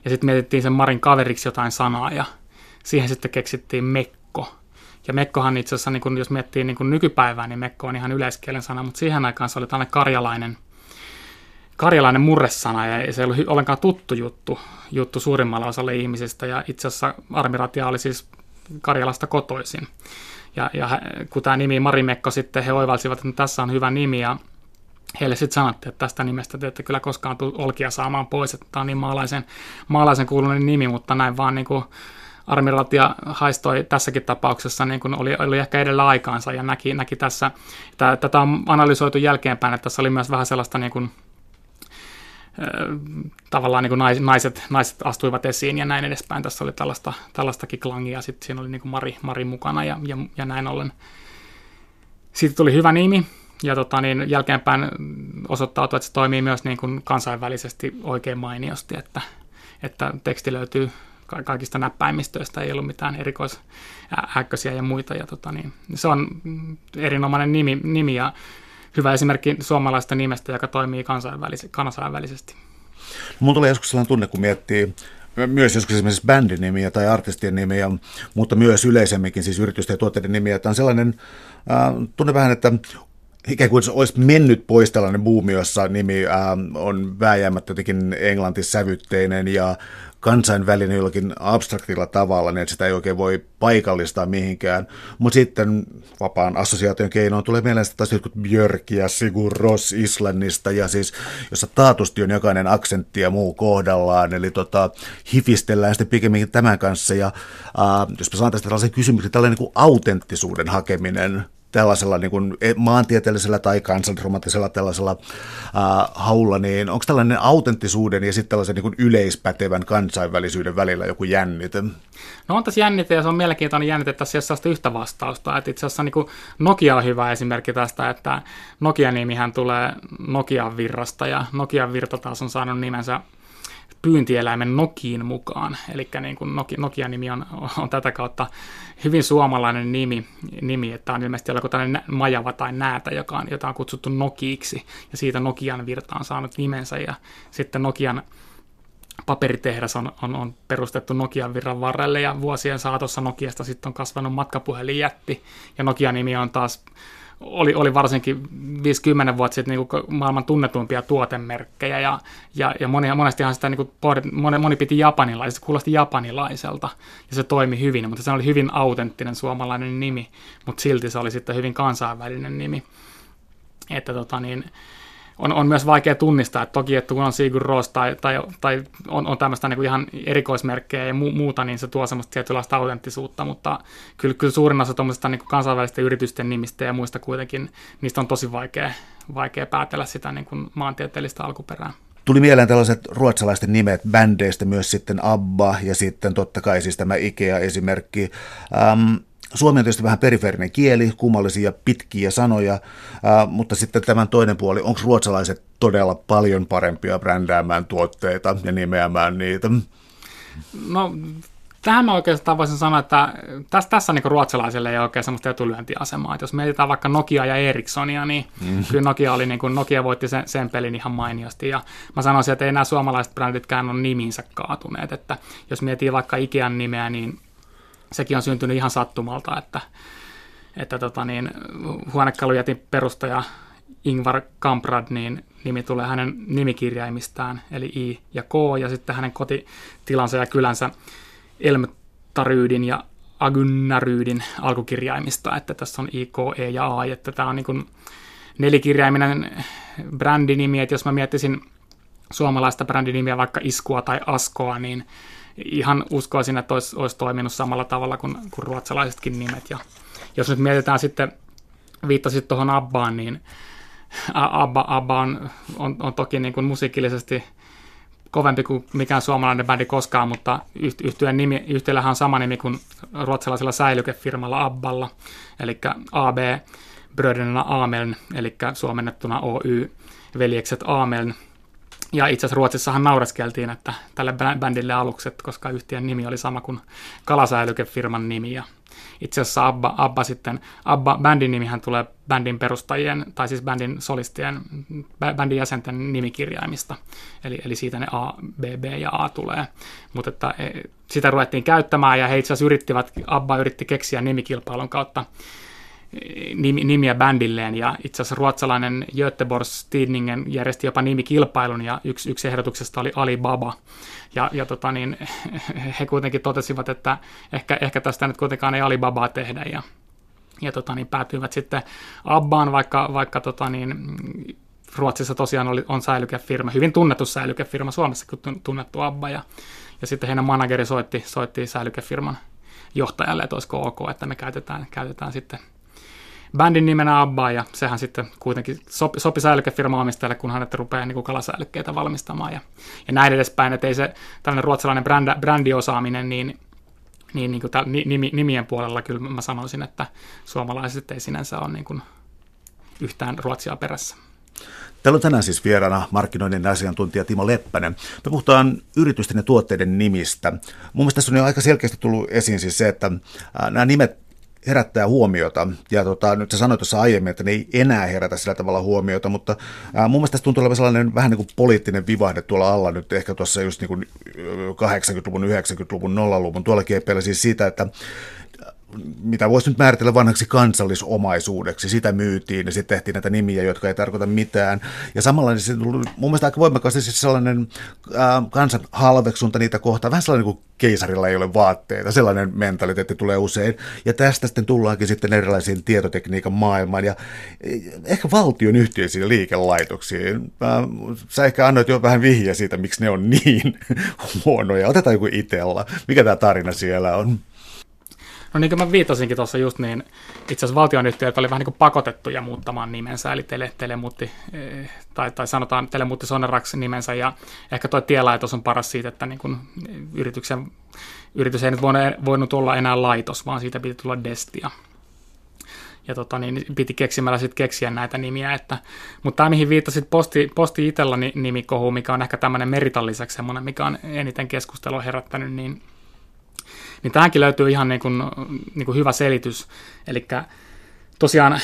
Ja sitten mietittiin sen Marin kaveriksi jotain sanaa ja siihen sitten keksittiin Mekko. Ja Mekkohan itse asiassa, niin kun, jos miettii niin kun nykypäivää, niin Mekko on ihan yleiskielen sana, mutta siihen aikaan se oli tällainen karjalainen – karjalainen murresana ja se ei ollut ollenkaan tuttu juttu, juttu suurimmalle osalle ihmisistä ja itse asiassa Armiratia oli siis Karjalasta kotoisin. Ja, ja kun tämä nimi Marimekko sitten, he oivalsivat, että tässä on hyvä nimi ja heille sitten sanottiin, että tästä nimestä te ette kyllä koskaan tule olkia saamaan pois, että tämä on niin maalaisen, maalaisen kuulunen nimi, mutta näin vaan niin kuin Armiratia haistoi tässäkin tapauksessa, niin kuin oli, oli ehkä edellä aikaansa ja näki, näki tässä, tätä on analysoitu jälkeenpäin, että tässä oli myös vähän sellaista niin kuin tavallaan niin kuin naiset, naiset astuivat esiin ja näin edespäin. Tässä oli tällaista, tällaistakin klangia, sitten siinä oli niin kuin Mari, Mari mukana ja, ja, ja näin ollen. Siitä tuli hyvä nimi, ja tota, niin jälkeenpäin osoittautui, että se toimii myös niin kuin kansainvälisesti oikein mainiosti, että, että teksti löytyy kaikista näppäimistöistä, ei ollut mitään erikoisäkkösiä ja muita. Ja tota, niin, se on erinomainen nimi, nimi ja hyvä esimerkki suomalaista nimestä, joka toimii kansainvälis- kansainvälisesti. Mulla tulee joskus sellainen tunne, kun miettii myös joskus esimerkiksi bändin nimiä tai artistien nimiä, mutta myös yleisemminkin siis yritysten ja tuotteiden nimiä. Tämä on sellainen, äh, tunne vähän, että ikään kuin olisi mennyt pois tällainen buumi, jossa nimi äh, on vääjäämättä jotenkin englantisävytteinen ja kansainvälinen jollakin abstraktilla tavalla, niin että sitä ei oikein voi paikallistaa mihinkään. Mutta sitten vapaan assosiaation keinoin tulee mieleen taas jotkut Björk ja Sigur Ross Islannista, ja siis, jossa taatusti on jokainen aksentti ja muu kohdallaan, eli tota, hifistellään sitten pikemminkin tämän kanssa, ja äh, jos mä saan tästä tällaisen kysymyksen, tällainen niin kuin autenttisuuden hakeminen, tällaisella niin kuin e, maantieteellisellä tai kansanromantisella tällaisella äh, haulla, niin onko tällainen autenttisuuden ja sitten tällaisen niin kuin yleispätevän kansainvälisyyden välillä joku jännite? No on tässä jännite ja se on mielenkiintoinen jännite, että tässä ei yhtä vastausta. Että itse asiassa niin kuin Nokia on hyvä esimerkki tästä, että Nokia-nimihän tulee Nokian virrasta ja Nokian virta taas on saanut nimensä pyyntieläimen Nokiin mukaan. Eli niin kuin Nokia-nimi on, on tätä kautta hyvin suomalainen nimi, nimi että on ilmeisesti joku tällainen majava tai näätä, joka on, jota on kutsuttu Nokiiksi, ja siitä Nokian virta on saanut nimensä, ja sitten Nokian paperitehdas on, on, on perustettu Nokian virran varrelle, ja vuosien saatossa Nokiasta sitten on kasvanut matkapuhelinjätti, ja Nokia-nimi on taas oli, oli varsinkin 50 vuotta sitten niin kuin maailman tunnetuimpia tuotemerkkejä ja, ja, ja moni, monestihan sitä niin kuin, moni, moni piti japanilaisesta, kuulosti japanilaiselta ja se toimi hyvin, mutta se oli hyvin autenttinen suomalainen nimi, mutta silti se oli sitten hyvin kansainvälinen nimi. Että tota niin, on, on myös vaikea tunnistaa, että toki, että kun on Sigur Ros tai, tai, tai on, on tämmöistä niin ihan erikoismerkkejä ja mu, muuta, niin se tuo semmoista tietynlaista autenttisuutta, mutta kyllä, kyllä suurin osa tuommoisista niin kansainvälisten yritysten nimistä ja muista kuitenkin, niistä on tosi vaikea, vaikea päätellä sitä niin kuin maantieteellistä alkuperää. Tuli mieleen tällaiset ruotsalaisten nimet bändeistä, myös sitten ABBA ja sitten totta kai siis tämä IKEA-esimerkki. Ähm, Suomi on tietysti vähän periferinen kieli, kummallisia pitkiä sanoja, ää, mutta sitten tämän toinen puoli, onko ruotsalaiset todella paljon parempia brändäämään tuotteita ja nimeämään niitä? No Tähän mä oikeastaan voisin sanoa, että tässä, tässä niin ruotsalaisille ei ole oikein semmoista etulyöntiasemaa. Että jos mietitään vaikka Nokia ja Ericssonia, niin mm. kyllä Nokia, oli, niin kuin, Nokia voitti sen, sen pelin ihan mainiosti. Ja mä sanoisin, että ei nämä suomalaiset bränditkään ole niminsä kaatuneet. Että jos miettii vaikka Ikean nimeä, niin sekin on syntynyt ihan sattumalta, että, että tota niin, huonekalujätin perustaja Ingvar Kamprad, niin nimi tulee hänen nimikirjaimistään, eli I ja K, ja sitten hänen kotitilansa ja kylänsä Elmtaryydin ja Agunnaryydin alkukirjaimista, että tässä on I, K, E ja A, että tämä on niin kuin nelikirjaiminen brändinimi, että jos mä miettisin suomalaista brändinimiä, vaikka Iskua tai Askoa, niin ihan uskoisin, että olisi, olisi toiminut samalla tavalla kuin, kuin ruotsalaisetkin nimet. Ja jos nyt mietitään sitten, viittasit tuohon Abbaan, niin Abba, Abba on, on, on toki niin kuin musiikillisesti kovempi kuin mikään suomalainen bändi koskaan, mutta nimi, yhtiöllähän on sama nimi kuin ruotsalaisella säilykefirmalla Abballa, eli AB Bröderna Ameln, eli suomennettuna Oy, veljekset Ameln, ja itse asiassa Ruotsissahan naureskeltiin, että tälle bändille alukset, koska yhtiön nimi oli sama kuin kalasäilykefirman nimi. Ja itse asiassa Abba, Abba sitten, Abba, bändin nimihän tulee bändin perustajien, tai siis bändin solistien, bändin jäsenten nimikirjaimista. Eli, eli siitä ne A, B, B ja A tulee. Mutta että e, sitä ruvettiin käyttämään, ja he itse asiassa yrittivät, Abba yritti keksiä nimikilpailun kautta nimiä bändilleen. Ja itse asiassa ruotsalainen Göteborgs Tidningen järjesti jopa nimikilpailun ja yksi, yksi ehdotuksesta oli Alibaba. Ja, ja tota niin, he kuitenkin totesivat, että ehkä, ehkä tästä nyt kuitenkaan ei Alibabaa tehdä. Ja, ja tota niin, päätyivät sitten Abbaan, vaikka, vaikka tota niin, Ruotsissa tosiaan oli, on säilykefirma, hyvin tunnettu säilykefirma, Suomessakin tunnettu Abba. Ja, ja sitten heidän manageri soitti, soitti säilykefirman johtajalle, että olisiko ok, että me käytetään, käytetään sitten bändin nimenä Abba, ja sehän sitten kuitenkin sopi, sopi säilykefirma omistajalle, kun hänet rupeaa niin kalasäilykkeitä valmistamaan, ja, ja näin edespäin, että ei se tällainen ruotsalainen bränd, brändiosaaminen, niin niin, niin kuin nimi, nimien puolella kyllä mä sanoisin, että suomalaiset ei sinänsä ole niin kuin yhtään Ruotsia perässä. Täällä on tänään siis vieraana markkinoinnin asiantuntija Timo Leppänen. Me puhutaan yritysten ja tuotteiden nimistä. Mun mielestä tässä on jo aika selkeästi tullut esiin siis se, että nämä nimet herättää huomiota. Ja tota, nyt sä sanoit tuossa aiemmin, että ne ei enää herätä sillä tavalla huomiota, mutta ää, mun mielestä tässä tuntuu olevan sellainen vähän niin kuin poliittinen vivahde tuolla alla nyt ehkä tuossa just niin kuin 80-luvun, 90-luvun, 0-luvun, tuolla kieppeillä siis siitä, että mitä voisi nyt määritellä vanhaksi kansallisomaisuudeksi. Sitä myytiin ja sitten tehtiin näitä nimiä, jotka ei tarkoita mitään. Ja samalla niin se tuli mun mielestä aika voimakkaasti siis sellainen ää, kansan halveksunta niitä kohtaa. Vähän sellainen kuin keisarilla ei ole vaatteita. Sellainen mentaliteetti tulee usein. Ja tästä sitten tullaankin sitten erilaisiin tietotekniikan maailmaan ja ehkä valtion yhteisiin liikelaitoksiin. Sä ehkä annoit jo vähän vihjaa siitä, miksi ne on niin huonoja. Otetaan joku itellä. Mikä tämä tarina siellä on? No niin kuin mä viittasinkin tuossa just niin, itse asiassa valtionyhtiöt oli vähän niin kuin pakotettuja muuttamaan nimensä, eli tele, telemuutti, eh, tai, tai sanotaan telemuutti Sonerax nimensä, ja ehkä tuo tielaitos on paras siitä, että niin kuin yrityksen, yritys ei nyt voinut olla enää laitos, vaan siitä piti tulla Destia. Ja tota, niin piti keksimällä sitten keksiä näitä nimiä. Että, mutta tämä, mihin viittasit Posti, Posti Itella nimikohu, mikä on ehkä tämmöinen Meritan lisäksi semmoinen, mikä on eniten keskustelua herättänyt, niin niin tähänkin löytyy ihan niin kuin, niin kuin hyvä selitys. Eli tosiaan äh,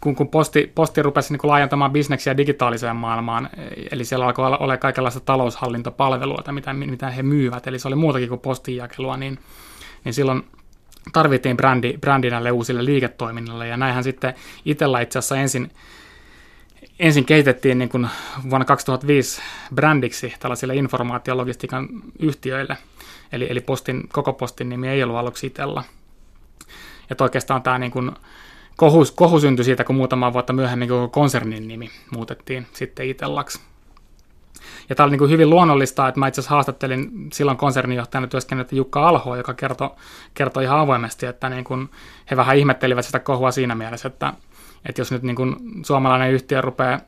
kun, kun posti, posti rupesi niin kuin laajentamaan bisneksiä digitaaliseen maailmaan, eli siellä alkoi olla kaikenlaista taloushallintopalvelua, mitä, mitä he myyvät, eli se oli muutakin kuin postinjakelua, niin, niin silloin tarvittiin brändi, brändi näille uusille liiketoiminnalle, ja näinhän sitten itsellä itse asiassa ensin, ensin kehitettiin niin kuin vuonna 2005 brändiksi tällaisille informaatiologistiikan yhtiöille, Eli, eli postin, koko postin nimi ei ollut aluksi Itella. Ja oikeastaan tämä niin kuin kohu, kohu syntyi siitä, kun muutama vuotta myöhemmin koko konsernin nimi muutettiin sitten Itellaksi. Ja tämä oli niin kuin hyvin luonnollista, että mä itse asiassa haastattelin silloin konserninjohtajana työskennellyt Jukka Alho, joka kertoi, kertoi ihan avoimesti, että niin kuin he vähän ihmettelivät sitä kohua siinä mielessä, että, että jos nyt niin kuin suomalainen yhtiö rupeaa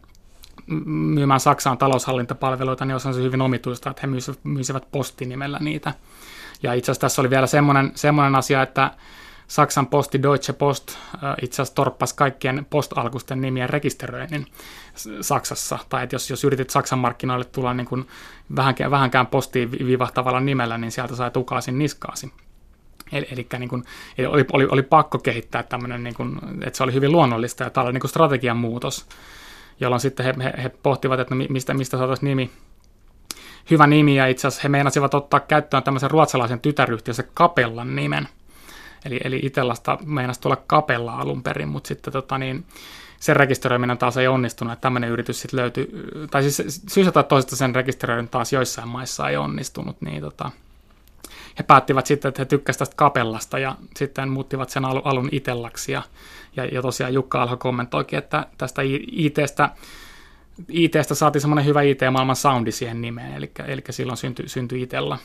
myymään Saksaan taloushallintapalveluita, niin on se hyvin omituista, että he myisivät postinimellä niitä. Ja itse asiassa tässä oli vielä semmoinen, semmoinen asia, että Saksan posti Deutsche Post itse asiassa torppasi kaikkien postalkusten nimien rekisteröinnin Saksassa. Tai että jos, jos yritit Saksan markkinoille tulla niin kuin vähänkään, vähänkään postiin vivahtavalla nimellä, niin sieltä sai tukaasin niskaasi. Eli, eli, niin kuin, eli oli, oli, oli pakko kehittää tämmöinen, niin kuin, että se oli hyvin luonnollista ja tämä oli niin kuin strategian muutos jolloin sitten he, he, he pohtivat, että no mistä, mistä saataisiin nimi, hyvä nimi, ja itse asiassa he meinasivat ottaa käyttöön tämmöisen ruotsalaisen tytäryhtiössä Kapellan nimen. Eli, eli Itellasta meinasi tulla Kapella alun perin, mutta sitten tota niin, sen rekisteröiminen taas ei onnistunut, että tämmöinen yritys sitten löytyi, tai siis syystä tai toisesta sen rekisteröiminen taas joissain maissa ei onnistunut, niin tota, he päättivät sitten, että he tykkäsivät tästä kapellasta ja sitten muuttivat sen alun itellaksi ja, ja, ja tosiaan Jukka Alho kommentoikin, että tästä ITstä, ITstä saatiin semmoinen hyvä IT-maailman soundi siihen nimeen, eli, eli silloin syntyi, syntyi Itella.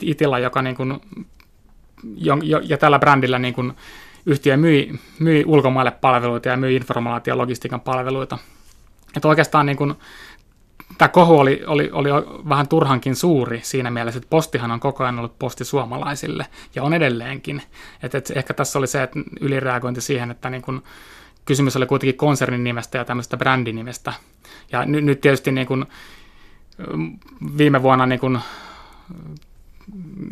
Itella, joka niin kuin, jo, jo, ja tällä brändillä niin kuin yhtiö myi, myi ulkomaille palveluita ja myi informaatio- ja logistiikan palveluita. Että oikeastaan niin kuin, tämä kohu oli, oli, oli vähän turhankin suuri siinä mielessä, että postihan on koko ajan ollut posti suomalaisille ja on edelleenkin. Et, et ehkä tässä oli se että ylireagointi siihen, että niin kun, kysymys oli kuitenkin konsernin nimestä ja tämmöistä brändinimestä. Ja nyt, nyt tietysti niin kun, viime vuonna niin kun,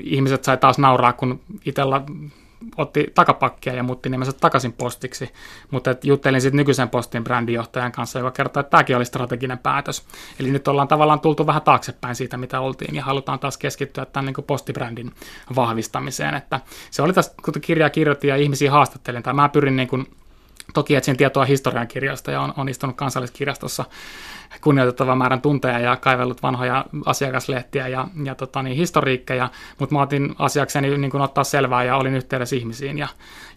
ihmiset sai taas nauraa, kun itsellä otti takapakkia ja muutti nimensä takaisin postiksi, mutta et juttelin sitten nykyisen postin brändijohtajan kanssa, joka kertoi, että tämäkin oli strateginen päätös. Eli nyt ollaan tavallaan tultu vähän taaksepäin siitä, mitä oltiin, ja halutaan taas keskittyä tämän niin postibrändin vahvistamiseen. Että se oli tässä, kun kirjaa kirjoitin ja ihmisiä haastattelin, tai mä pyrin niin kuin, toki etsin tietoa historian kirjoista ja on, on istunut kansalliskirjastossa kunnioitettavan määrän tunteja ja kaivellut vanhoja asiakaslehtiä ja, ja tota, niin, historiikkeja, mutta mä otin asiakseni niin kuin ottaa selvää ja olin yhteydessä ihmisiin, ja,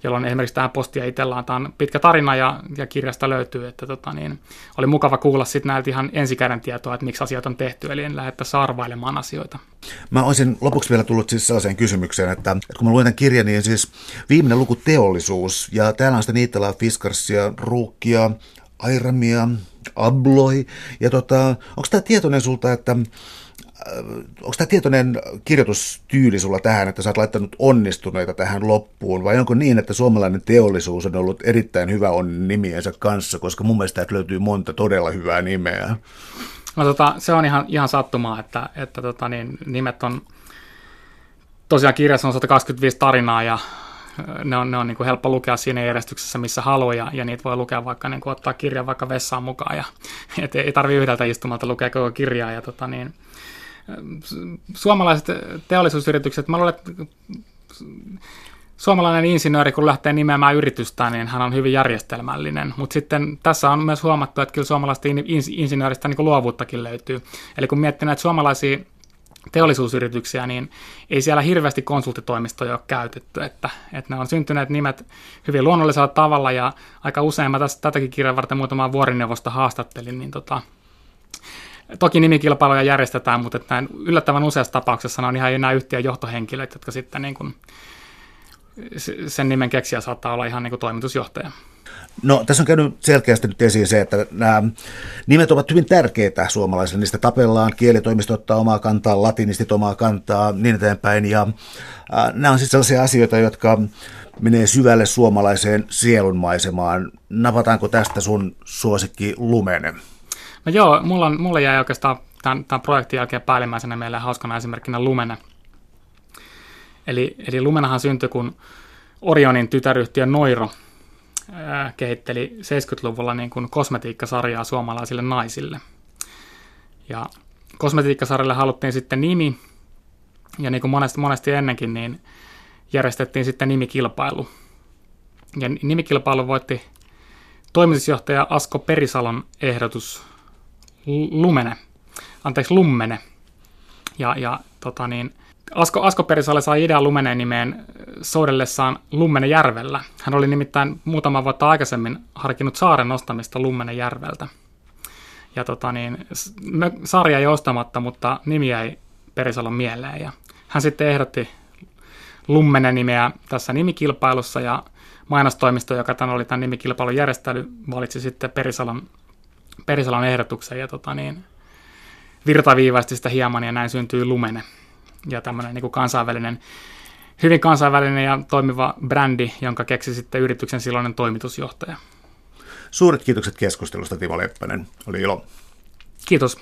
jolloin esimerkiksi tähän postia itsellaan, tämä on pitkä tarina ja, ja kirjasta löytyy, että tota, niin, oli mukava kuulla sitten näiltä ihan ensikäden tietoa, että miksi asiat on tehty, eli en lähde tässä arvailemaan asioita. Mä olisin lopuksi vielä tullut siis sellaiseen kysymykseen, että, että kun mä luen tämän kirjan, niin siis viimeinen luku teollisuus, ja täällä on sitä Niittalaa, Fiskarsia, Ruukkia, Airamia, Abloi. Ja tota, onko tämä tietoinen sulta, että onko tämä tietoinen kirjoitustyyli sulla tähän, että sä oot laittanut onnistuneita tähän loppuun, vai onko niin, että suomalainen teollisuus on ollut erittäin hyvä on nimiensä kanssa, koska mun mielestä täältä löytyy monta todella hyvää nimeä. No tota, se on ihan, ihan sattumaa, että, että tota, niin, nimet on, tosiaan kirjassa on 125 tarinaa ja ne on, ne on niin kuin helppo lukea siinä järjestyksessä, missä haluaa, ja, ja niitä voi lukea vaikka niin kuin ottaa kirjan vaikka vessaan mukaan, ja et ei tarvitse yhdeltä istumalta lukea koko kirjaa, ja tota niin, suomalaiset teollisuusyritykset, mä luulen, suomalainen insinööri, kun lähtee nimeämään yritystään, niin hän on hyvin järjestelmällinen. Mutta sitten tässä on myös huomattu, että kyllä suomalaista insinööristä niin luovuuttakin löytyy. Eli kun miettii näitä suomalaisia teollisuusyrityksiä, niin ei siellä hirveästi konsulttitoimistoja ole käytetty, että, että ne on syntyneet nimet hyvin luonnollisella tavalla ja aika usein mä tässä tätäkin kirjan varten muutamaa vuorineuvosta haastattelin, niin tota, Toki nimikilpailuja järjestetään, mutta että yllättävän useassa tapauksessa ne on ihan nämä yhtiön johtohenkilöt, jotka sitten niin kuin, sen nimen keksiä saattaa olla ihan niin kuin toimitusjohtaja. No tässä on käynyt selkeästi nyt esiin se, että nämä nimet ovat hyvin tärkeitä suomalaisille. Niistä tapellaan, kielitoimisto ottaa omaa kantaa, latinistit omaa kantaa, niin eteenpäin. Ja äh, nämä on sitten sellaisia asioita, jotka menee syvälle suomalaiseen sielunmaisemaan. Napataanko tästä sun suosikki Lumene? No joo, mulla, on, mulla jäi oikeastaan tämän, tämän projektin jälkeen päällimmäisenä meille hauskana esimerkkinä Lumene. Eli, eli Lumenahan syntyi, kun Orionin tytäryhtiö Noiro ää, kehitteli 70-luvulla niin kuin kosmetiikkasarjaa suomalaisille naisille. Ja kosmetiikkasarjalle haluttiin sitten nimi, ja niin kuin monesti, monesti ennenkin, niin järjestettiin sitten nimikilpailu. Ja nimikilpailu voitti toimitusjohtaja Asko Perisalon ehdotus Lumene, anteeksi Lummene. Ja, ja tota niin, Asko, Asko Perisalle sai idean Lumeneen nimeen soudellessaan Lummene järvellä. Hän oli nimittäin muutama vuotta aikaisemmin harkinnut saaren nostamista Lummene järveltä. Ja tota niin, sarja ei ostamatta, mutta nimi jäi Perisalon mieleen. Ja hän sitten ehdotti Lummene nimeä tässä nimikilpailussa ja mainostoimisto, joka tämän oli tämän nimikilpailun järjestely, valitsi sitten Perisalon Perisalon ehdotuksen ja tota niin, virtaviivaisti sitä hieman ja näin syntyy Lumene. Ja tämmöinen niin kansainvälinen, hyvin kansainvälinen ja toimiva brändi, jonka keksi sitten yrityksen silloinen toimitusjohtaja. Suuret kiitokset keskustelusta Timo Leppänen. Oli ilo. Kiitos.